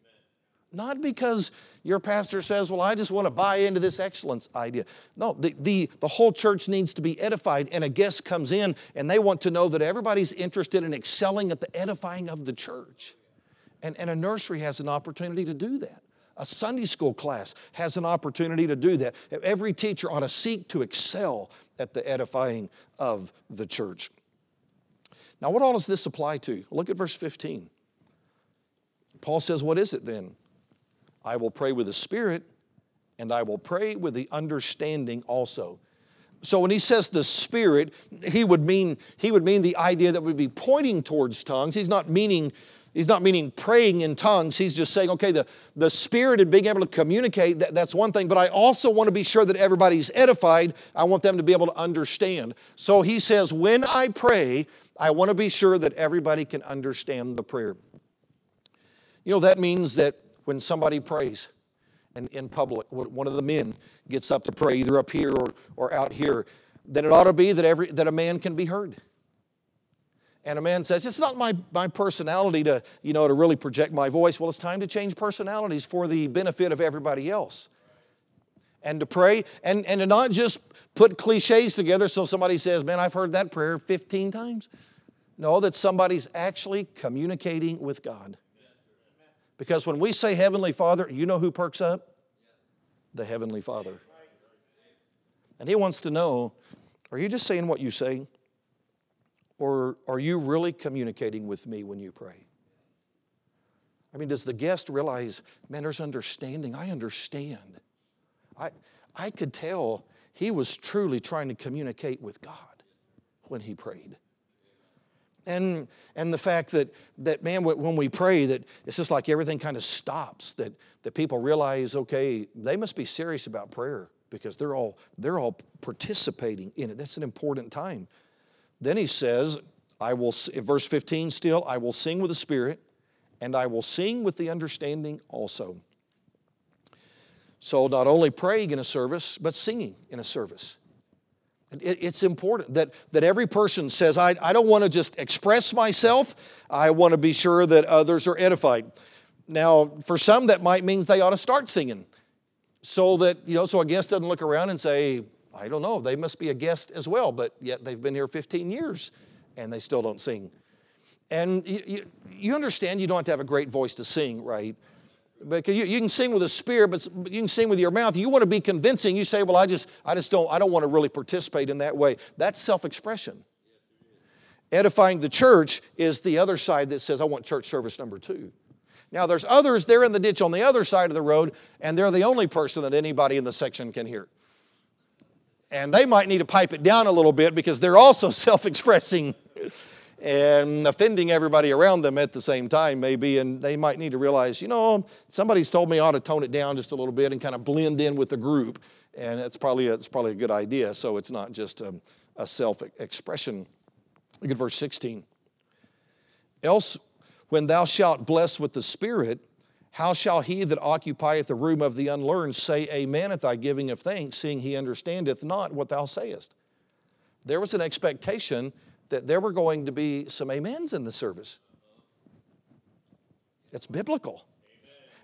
Not because your pastor says, Well, I just want to buy into this excellence idea. No, the, the, the whole church needs to be edified, and a guest comes in and they want to know that everybody's interested in excelling at the edifying of the church. And, and a nursery has an opportunity to do that. A Sunday school class has an opportunity to do that. Every teacher ought to seek to excel at the edifying of the church. Now, what all does this apply to? Look at verse 15. Paul says, What is it then? I will pray with the Spirit, and I will pray with the understanding also. So when he says the Spirit, he would mean he would mean the idea that would be pointing towards tongues. He's not meaning He's not meaning praying in tongues. He's just saying, okay, the, the spirit and being able to communicate, that, that's one thing, but I also want to be sure that everybody's edified. I want them to be able to understand. So he says, when I pray, I want to be sure that everybody can understand the prayer. You know, that means that when somebody prays, and in public, one of the men gets up to pray, either up here or, or out here, then it ought to be that, every, that a man can be heard and a man says it's not my, my personality to you know to really project my voice. Well it's time to change personalities for the benefit of everybody else. And to pray and, and to not just put cliches together so somebody says man i've heard that prayer 15 times. No that somebody's actually communicating with god. Because when we say heavenly father you know who perks up? The heavenly father. And he wants to know are you just saying what you say or are you really communicating with me when you pray? I mean, does the guest realize, man, there's understanding? I understand. I, I could tell he was truly trying to communicate with God when he prayed. And, and the fact that, that, man, when we pray, that it's just like everything kind of stops, that, that people realize, okay, they must be serious about prayer because they're all, they're all participating in it. That's an important time. Then he says, I will, verse 15 still, I will sing with the Spirit, and I will sing with the understanding also. So, not only praying in a service, but singing in a service. It's important that, that every person says, I, I don't want to just express myself, I want to be sure that others are edified. Now, for some, that might mean they ought to start singing so that, you know, so a guest doesn't look around and say, I don't know, they must be a guest as well, but yet they've been here 15 years and they still don't sing. And you, you, you understand you don't have to have a great voice to sing, right? Because you, you can sing with a spirit, but you can sing with your mouth. You want to be convincing. You say, well, I just, I just don't, I don't want to really participate in that way. That's self-expression. Edifying the church is the other side that says, I want church service number two. Now, there's others, they're in the ditch on the other side of the road, and they're the only person that anybody in the section can hear. And they might need to pipe it down a little bit because they're also self expressing and offending everybody around them at the same time, maybe. And they might need to realize, you know, somebody's told me I ought to tone it down just a little bit and kind of blend in with the group. And it's probably a, it's probably a good idea. So it's not just a, a self expression. Look at verse 16. Else when thou shalt bless with the Spirit, how shall he that occupieth the room of the unlearned say amen at thy giving of thanks, seeing he understandeth not what thou sayest? There was an expectation that there were going to be some amens in the service. It's biblical.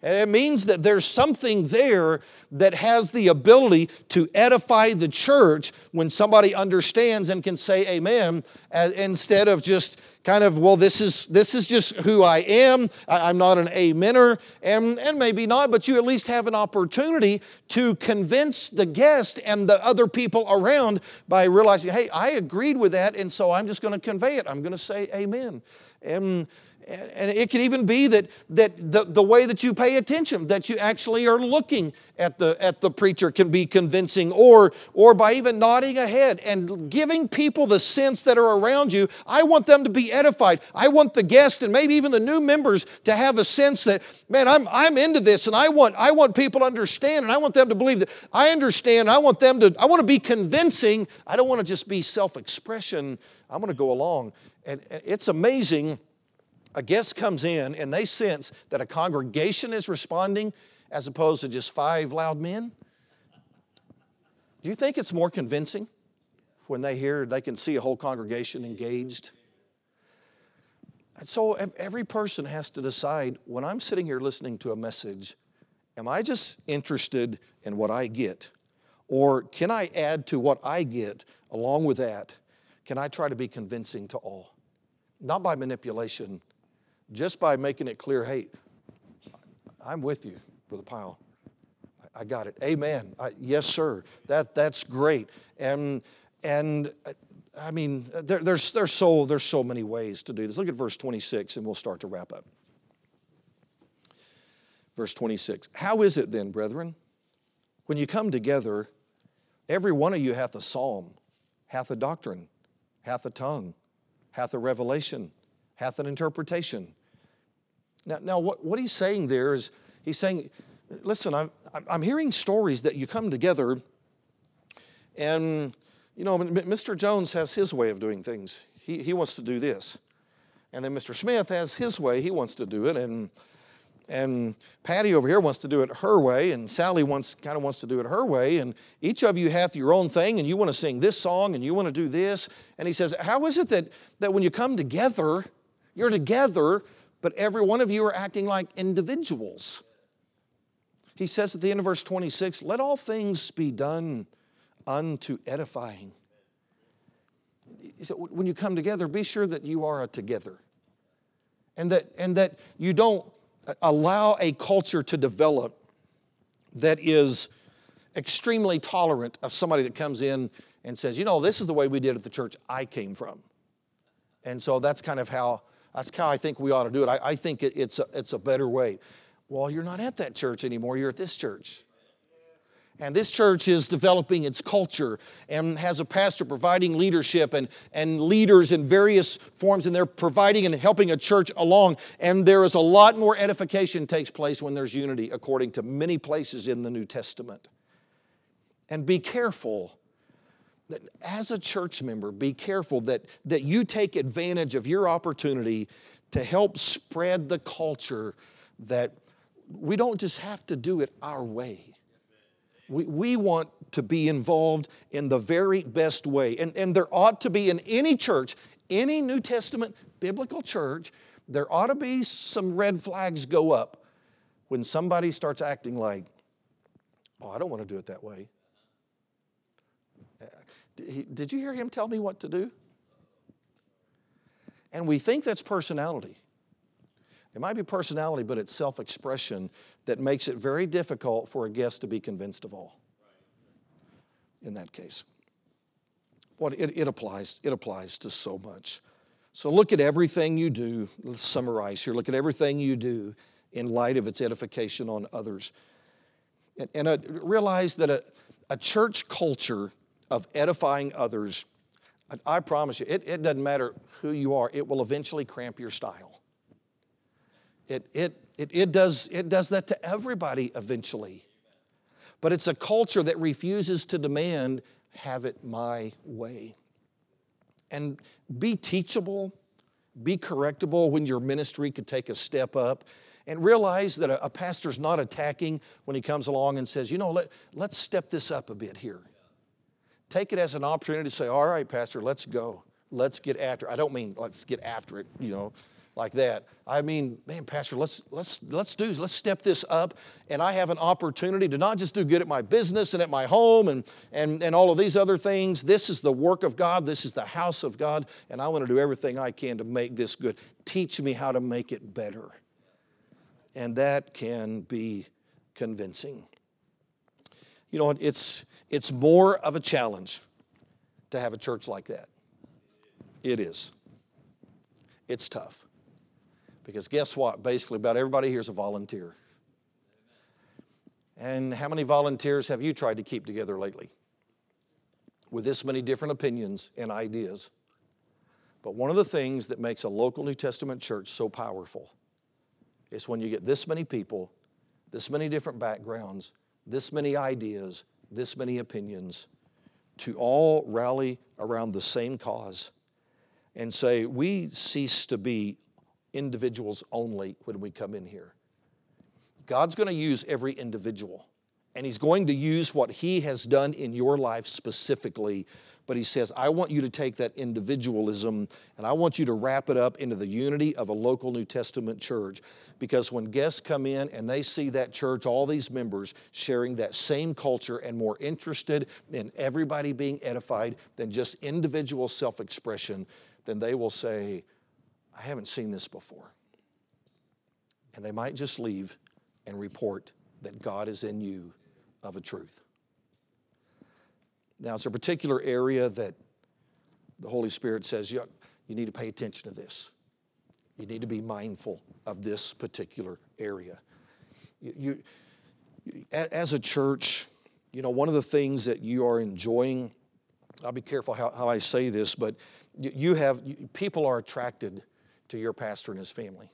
It means that there's something there that has the ability to edify the church when somebody understands and can say amen uh, instead of just kind of, well, this is, this is just who I am. I'm not an amener, and, and maybe not, but you at least have an opportunity to convince the guest and the other people around by realizing, hey, I agreed with that, and so I'm just going to convey it. I'm going to say amen. And and it could even be that, that the, the way that you pay attention, that you actually are looking at the, at the preacher can be convincing, or, or by even nodding ahead and giving people the sense that are around you. I want them to be edified. I want the guest and maybe even the new members to have a sense that, man, I'm, I'm into this and I want, I want people to understand and I want them to believe that I understand. I want them to, I want to be convincing. I don't want to just be self expression. I want to go along. And it's amazing a guest comes in and they sense that a congregation is responding as opposed to just five loud men? Do you think it's more convincing when they hear they can see a whole congregation engaged? And so every person has to decide when I'm sitting here listening to a message, am I just interested in what I get? Or can I add to what I get along with that? Can I try to be convincing to all? Not by manipulation, just by making it clear, hey, I'm with you, Brother Pyle. I got it. Amen. I, yes, sir. That, that's great. And, and I mean, there, there's, there's, so, there's so many ways to do this. Look at verse 26 and we'll start to wrap up. Verse 26. How is it then, brethren, when you come together, every one of you hath a psalm, hath a doctrine, hath a tongue, hath a revelation, hath an interpretation? Now, now what, what he's saying there is he's saying, listen, I'm, I'm hearing stories that you come together and, you know, Mr. Jones has his way of doing things. He, he wants to do this. And then Mr. Smith has his way, he wants to do it. And, and Patty over here wants to do it her way, and Sally wants kind of wants to do it her way, and each of you have your own thing, and you want to sing this song, and you want to do this. And he says, How is it that, that when you come together, you're together, but every one of you are acting like individuals. He says at the end of verse 26 let all things be done unto edifying. He said, when you come together, be sure that you are together and that, and that you don't allow a culture to develop that is extremely tolerant of somebody that comes in and says, you know, this is the way we did at the church I came from. And so that's kind of how that's how I think we ought to do it. I, I think it, it's, a, it's a better way. Well, you're not at that church anymore, you're at this church. And this church is developing its culture and has a pastor providing leadership and, and leaders in various forms, and they're providing and helping a church along. And there is a lot more edification takes place when there's unity, according to many places in the New Testament. And be careful as a church member, be careful that, that you take advantage of your opportunity to help spread the culture that we don't just have to do it our way. We, we want to be involved in the very best way. And, and there ought to be in any church, any New Testament biblical church, there ought to be some red flags go up when somebody starts acting like, oh, I don't want to do it that way. Did you hear him tell me what to do? And we think that's personality. It might be personality, but it's self expression that makes it very difficult for a guest to be convinced of all. In that case. What it, it applies, it applies to so much. So look at everything you do. Let's summarize here. Look at everything you do in light of its edification on others. And, and uh, realize that a, a church culture of edifying others, I promise you, it, it doesn't matter who you are, it will eventually cramp your style. It, it, it, it, does, it does that to everybody eventually. But it's a culture that refuses to demand, have it my way. And be teachable, Be correctable when your ministry could take a step up. And realize that a, a pastor's not attacking when he comes along and says, you know, let, let's step this up a bit here. Take it as an opportunity to say, all right, Pastor, let's go. Let's get after it. I don't mean let's get after it, you know, like that. I mean, man, Pastor, let's let's let's do let's step this up. And I have an opportunity to not just do good at my business and at my home and and, and all of these other things. This is the work of God, this is the house of God, and I want to do everything I can to make this good. Teach me how to make it better. And that can be convincing. You know, it's it's more of a challenge to have a church like that. It is. It's tough. Because guess what? Basically, about everybody here is a volunteer. And how many volunteers have you tried to keep together lately? With this many different opinions and ideas. But one of the things that makes a local New Testament church so powerful is when you get this many people, this many different backgrounds, this many ideas, this many opinions to all rally around the same cause and say, we cease to be individuals only when we come in here. God's going to use every individual, and He's going to use what He has done in your life specifically but he says, I want you to take that individualism and I want you to wrap it up into the unity of a local New Testament church. Because when guests come in and they see that church, all these members sharing that same culture and more interested in everybody being edified than just individual self expression, then they will say, I haven't seen this before. And they might just leave and report that God is in you of a truth. Now, it's a particular area that the Holy Spirit says you, you need to pay attention to this. You need to be mindful of this particular area. You, you, as a church, you know, one of the things that you are enjoying, I'll be careful how, how I say this, but you have, people are attracted to your pastor and his family.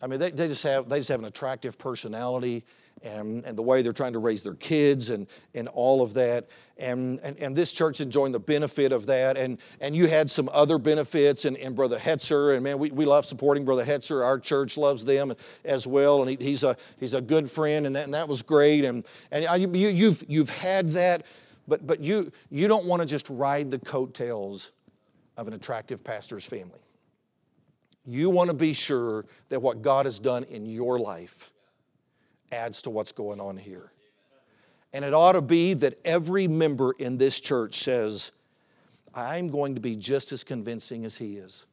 I mean, they, they, just have, they just have an attractive personality and, and the way they're trying to raise their kids and, and all of that. And, and, and this church enjoying the benefit of that. And, and you had some other benefits, and, and Brother Hetzer, and man, we, we love supporting Brother Hetzer. Our church loves them as well, and he, he's, a, he's a good friend, and that, and that was great. And, and you, you've, you've had that, but, but you, you don't want to just ride the coattails of an attractive pastor's family. You want to be sure that what God has done in your life adds to what's going on here. And it ought to be that every member in this church says, I'm going to be just as convincing as he is.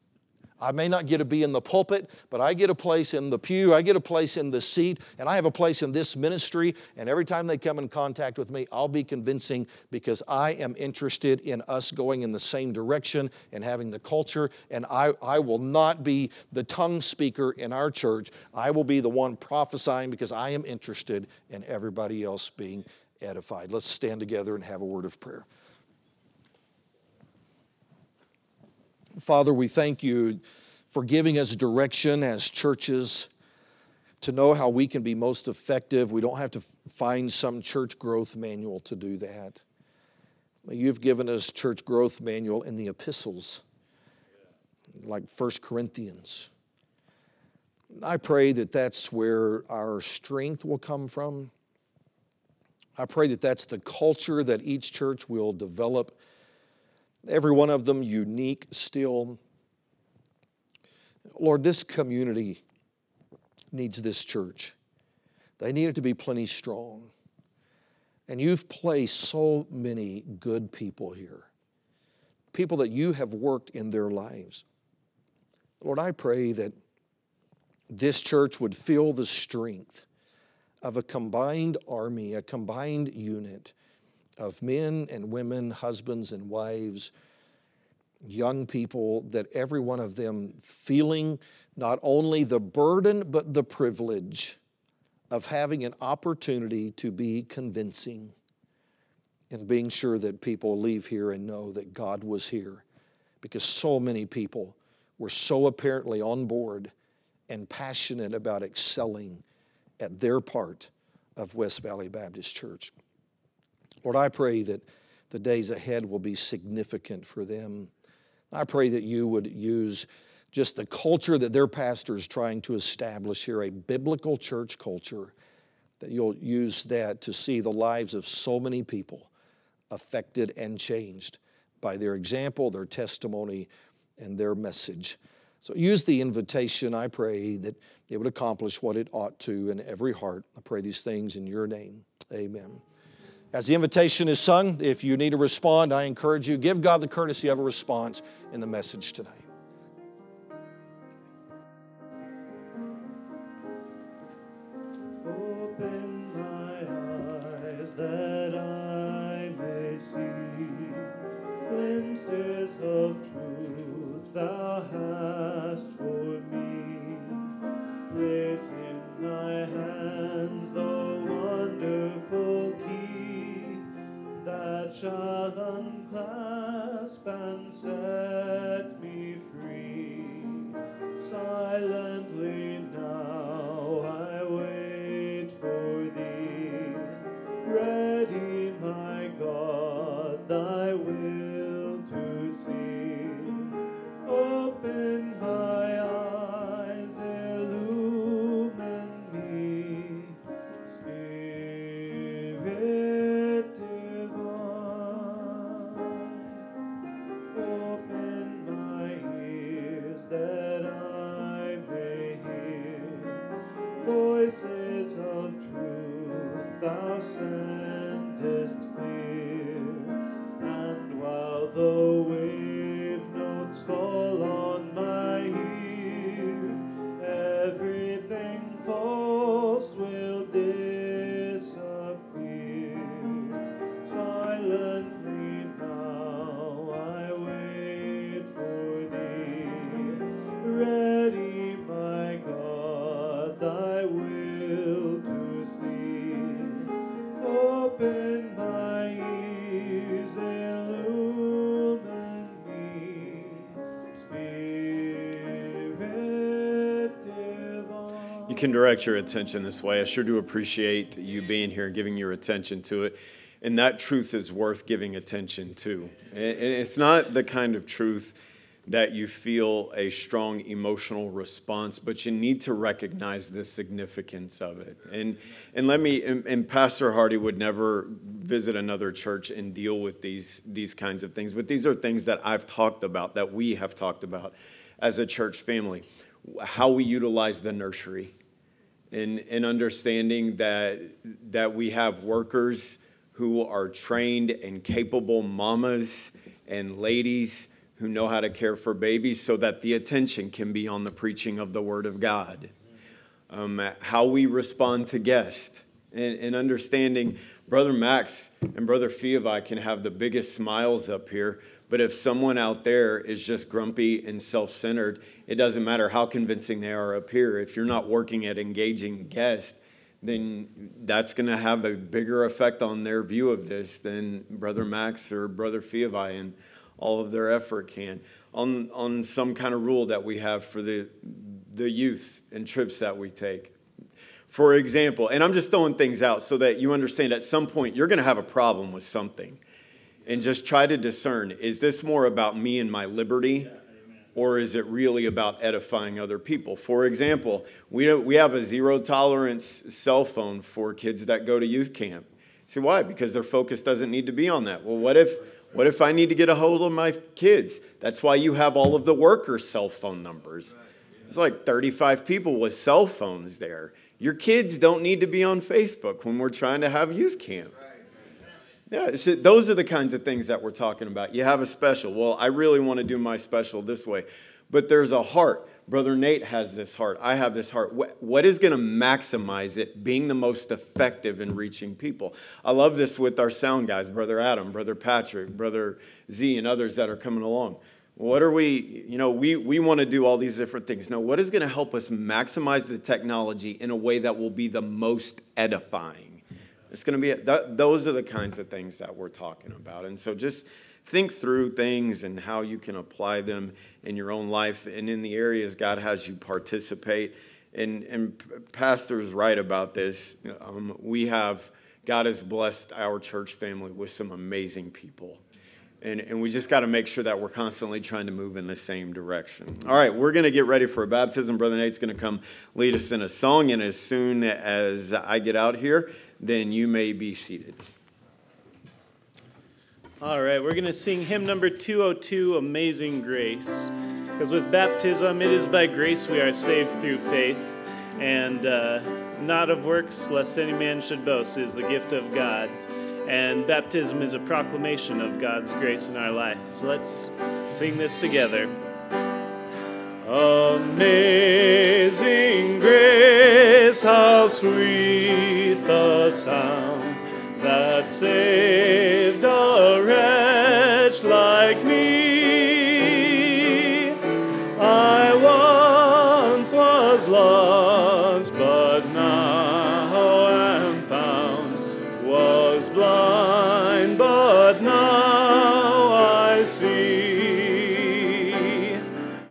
I may not get to be in the pulpit, but I get a place in the pew, I get a place in the seat, and I have a place in this ministry. And every time they come in contact with me, I'll be convincing because I am interested in us going in the same direction and having the culture. And I, I will not be the tongue speaker in our church. I will be the one prophesying because I am interested in everybody else being edified. Let's stand together and have a word of prayer. Father, we thank you for giving us direction as churches to know how we can be most effective. We don't have to find some church growth manual to do that. You've given us church growth manual in the epistles, like First Corinthians. I pray that that's where our strength will come from. I pray that that's the culture that each church will develop every one of them unique still. Lord, this community needs this church. They need it to be plenty strong. And you've placed so many good people here, people that you have worked in their lives. Lord, I pray that this church would feel the strength of a combined army, a combined unit of men and women, husbands and wives, young people, that every one of them feeling not only the burden, but the privilege of having an opportunity to be convincing and being sure that people leave here and know that God was here. Because so many people were so apparently on board and passionate about excelling at their part of West Valley Baptist Church. Lord, I pray that the days ahead will be significant for them, I pray that you would use just the culture that their pastor is trying to establish here, a biblical church culture, that you'll use that to see the lives of so many people affected and changed by their example, their testimony, and their message. So use the invitation, I pray, that it would accomplish what it ought to in every heart. I pray these things in your name. Amen. As the invitation is sung, if you need to respond, I encourage you, give God the courtesy of a response in the message tonight. Can direct your attention this way. I sure do appreciate you being here and giving your attention to it. And that truth is worth giving attention to. And it's not the kind of truth that you feel a strong emotional response, but you need to recognize the significance of it. And, and let me, and, and Pastor Hardy would never visit another church and deal with these, these kinds of things, but these are things that I've talked about, that we have talked about as a church family. How we utilize the nursery and, and understanding that, that we have workers who are trained and capable mamas and ladies who know how to care for babies so that the attention can be on the preaching of the Word of God. Um, how we respond to guests and, and understanding Brother Max and Brother Fiovi can have the biggest smiles up here, but if someone out there is just grumpy and self centered, it doesn't matter how convincing they are up here. If you're not working at engaging guests, then that's going to have a bigger effect on their view of this than Brother Max or Brother Fiovi and all of their effort can. On, on some kind of rule that we have for the, the youth and trips that we take. For example, and I'm just throwing things out so that you understand at some point you're going to have a problem with something. And just try to discern is this more about me and my liberty? Or is it really about edifying other people? For example, we, we have a zero tolerance cell phone for kids that go to youth camp. See why? Because their focus doesn't need to be on that. Well, what if what if I need to get a hold of my kids? That's why you have all of the workers' cell phone numbers. It's like 35 people with cell phones there. Your kids don't need to be on Facebook when we're trying to have youth camp. Yeah, those are the kinds of things that we're talking about. You have a special. Well, I really want to do my special this way. But there's a heart. Brother Nate has this heart. I have this heart. What is going to maximize it being the most effective in reaching people? I love this with our sound guys, Brother Adam, Brother Patrick, Brother Z, and others that are coming along. What are we, you know, we, we want to do all these different things. No, what is going to help us maximize the technology in a way that will be the most edifying? It's going to be, that, those are the kinds of things that we're talking about. And so just think through things and how you can apply them in your own life and in the areas God has you participate. And, and Pastor's right about this. Um, we have, God has blessed our church family with some amazing people. And, and we just got to make sure that we're constantly trying to move in the same direction. All right, we're going to get ready for a baptism. Brother Nate's going to come lead us in a song. And as soon as I get out here, then you may be seated. All right, we're going to sing hymn number 202, Amazing Grace. Because with baptism, it is by grace we are saved through faith, and uh, not of works, lest any man should boast, is the gift of God. And baptism is a proclamation of God's grace in our life. So let's sing this together. Amazing grace, how sweet the sound that saved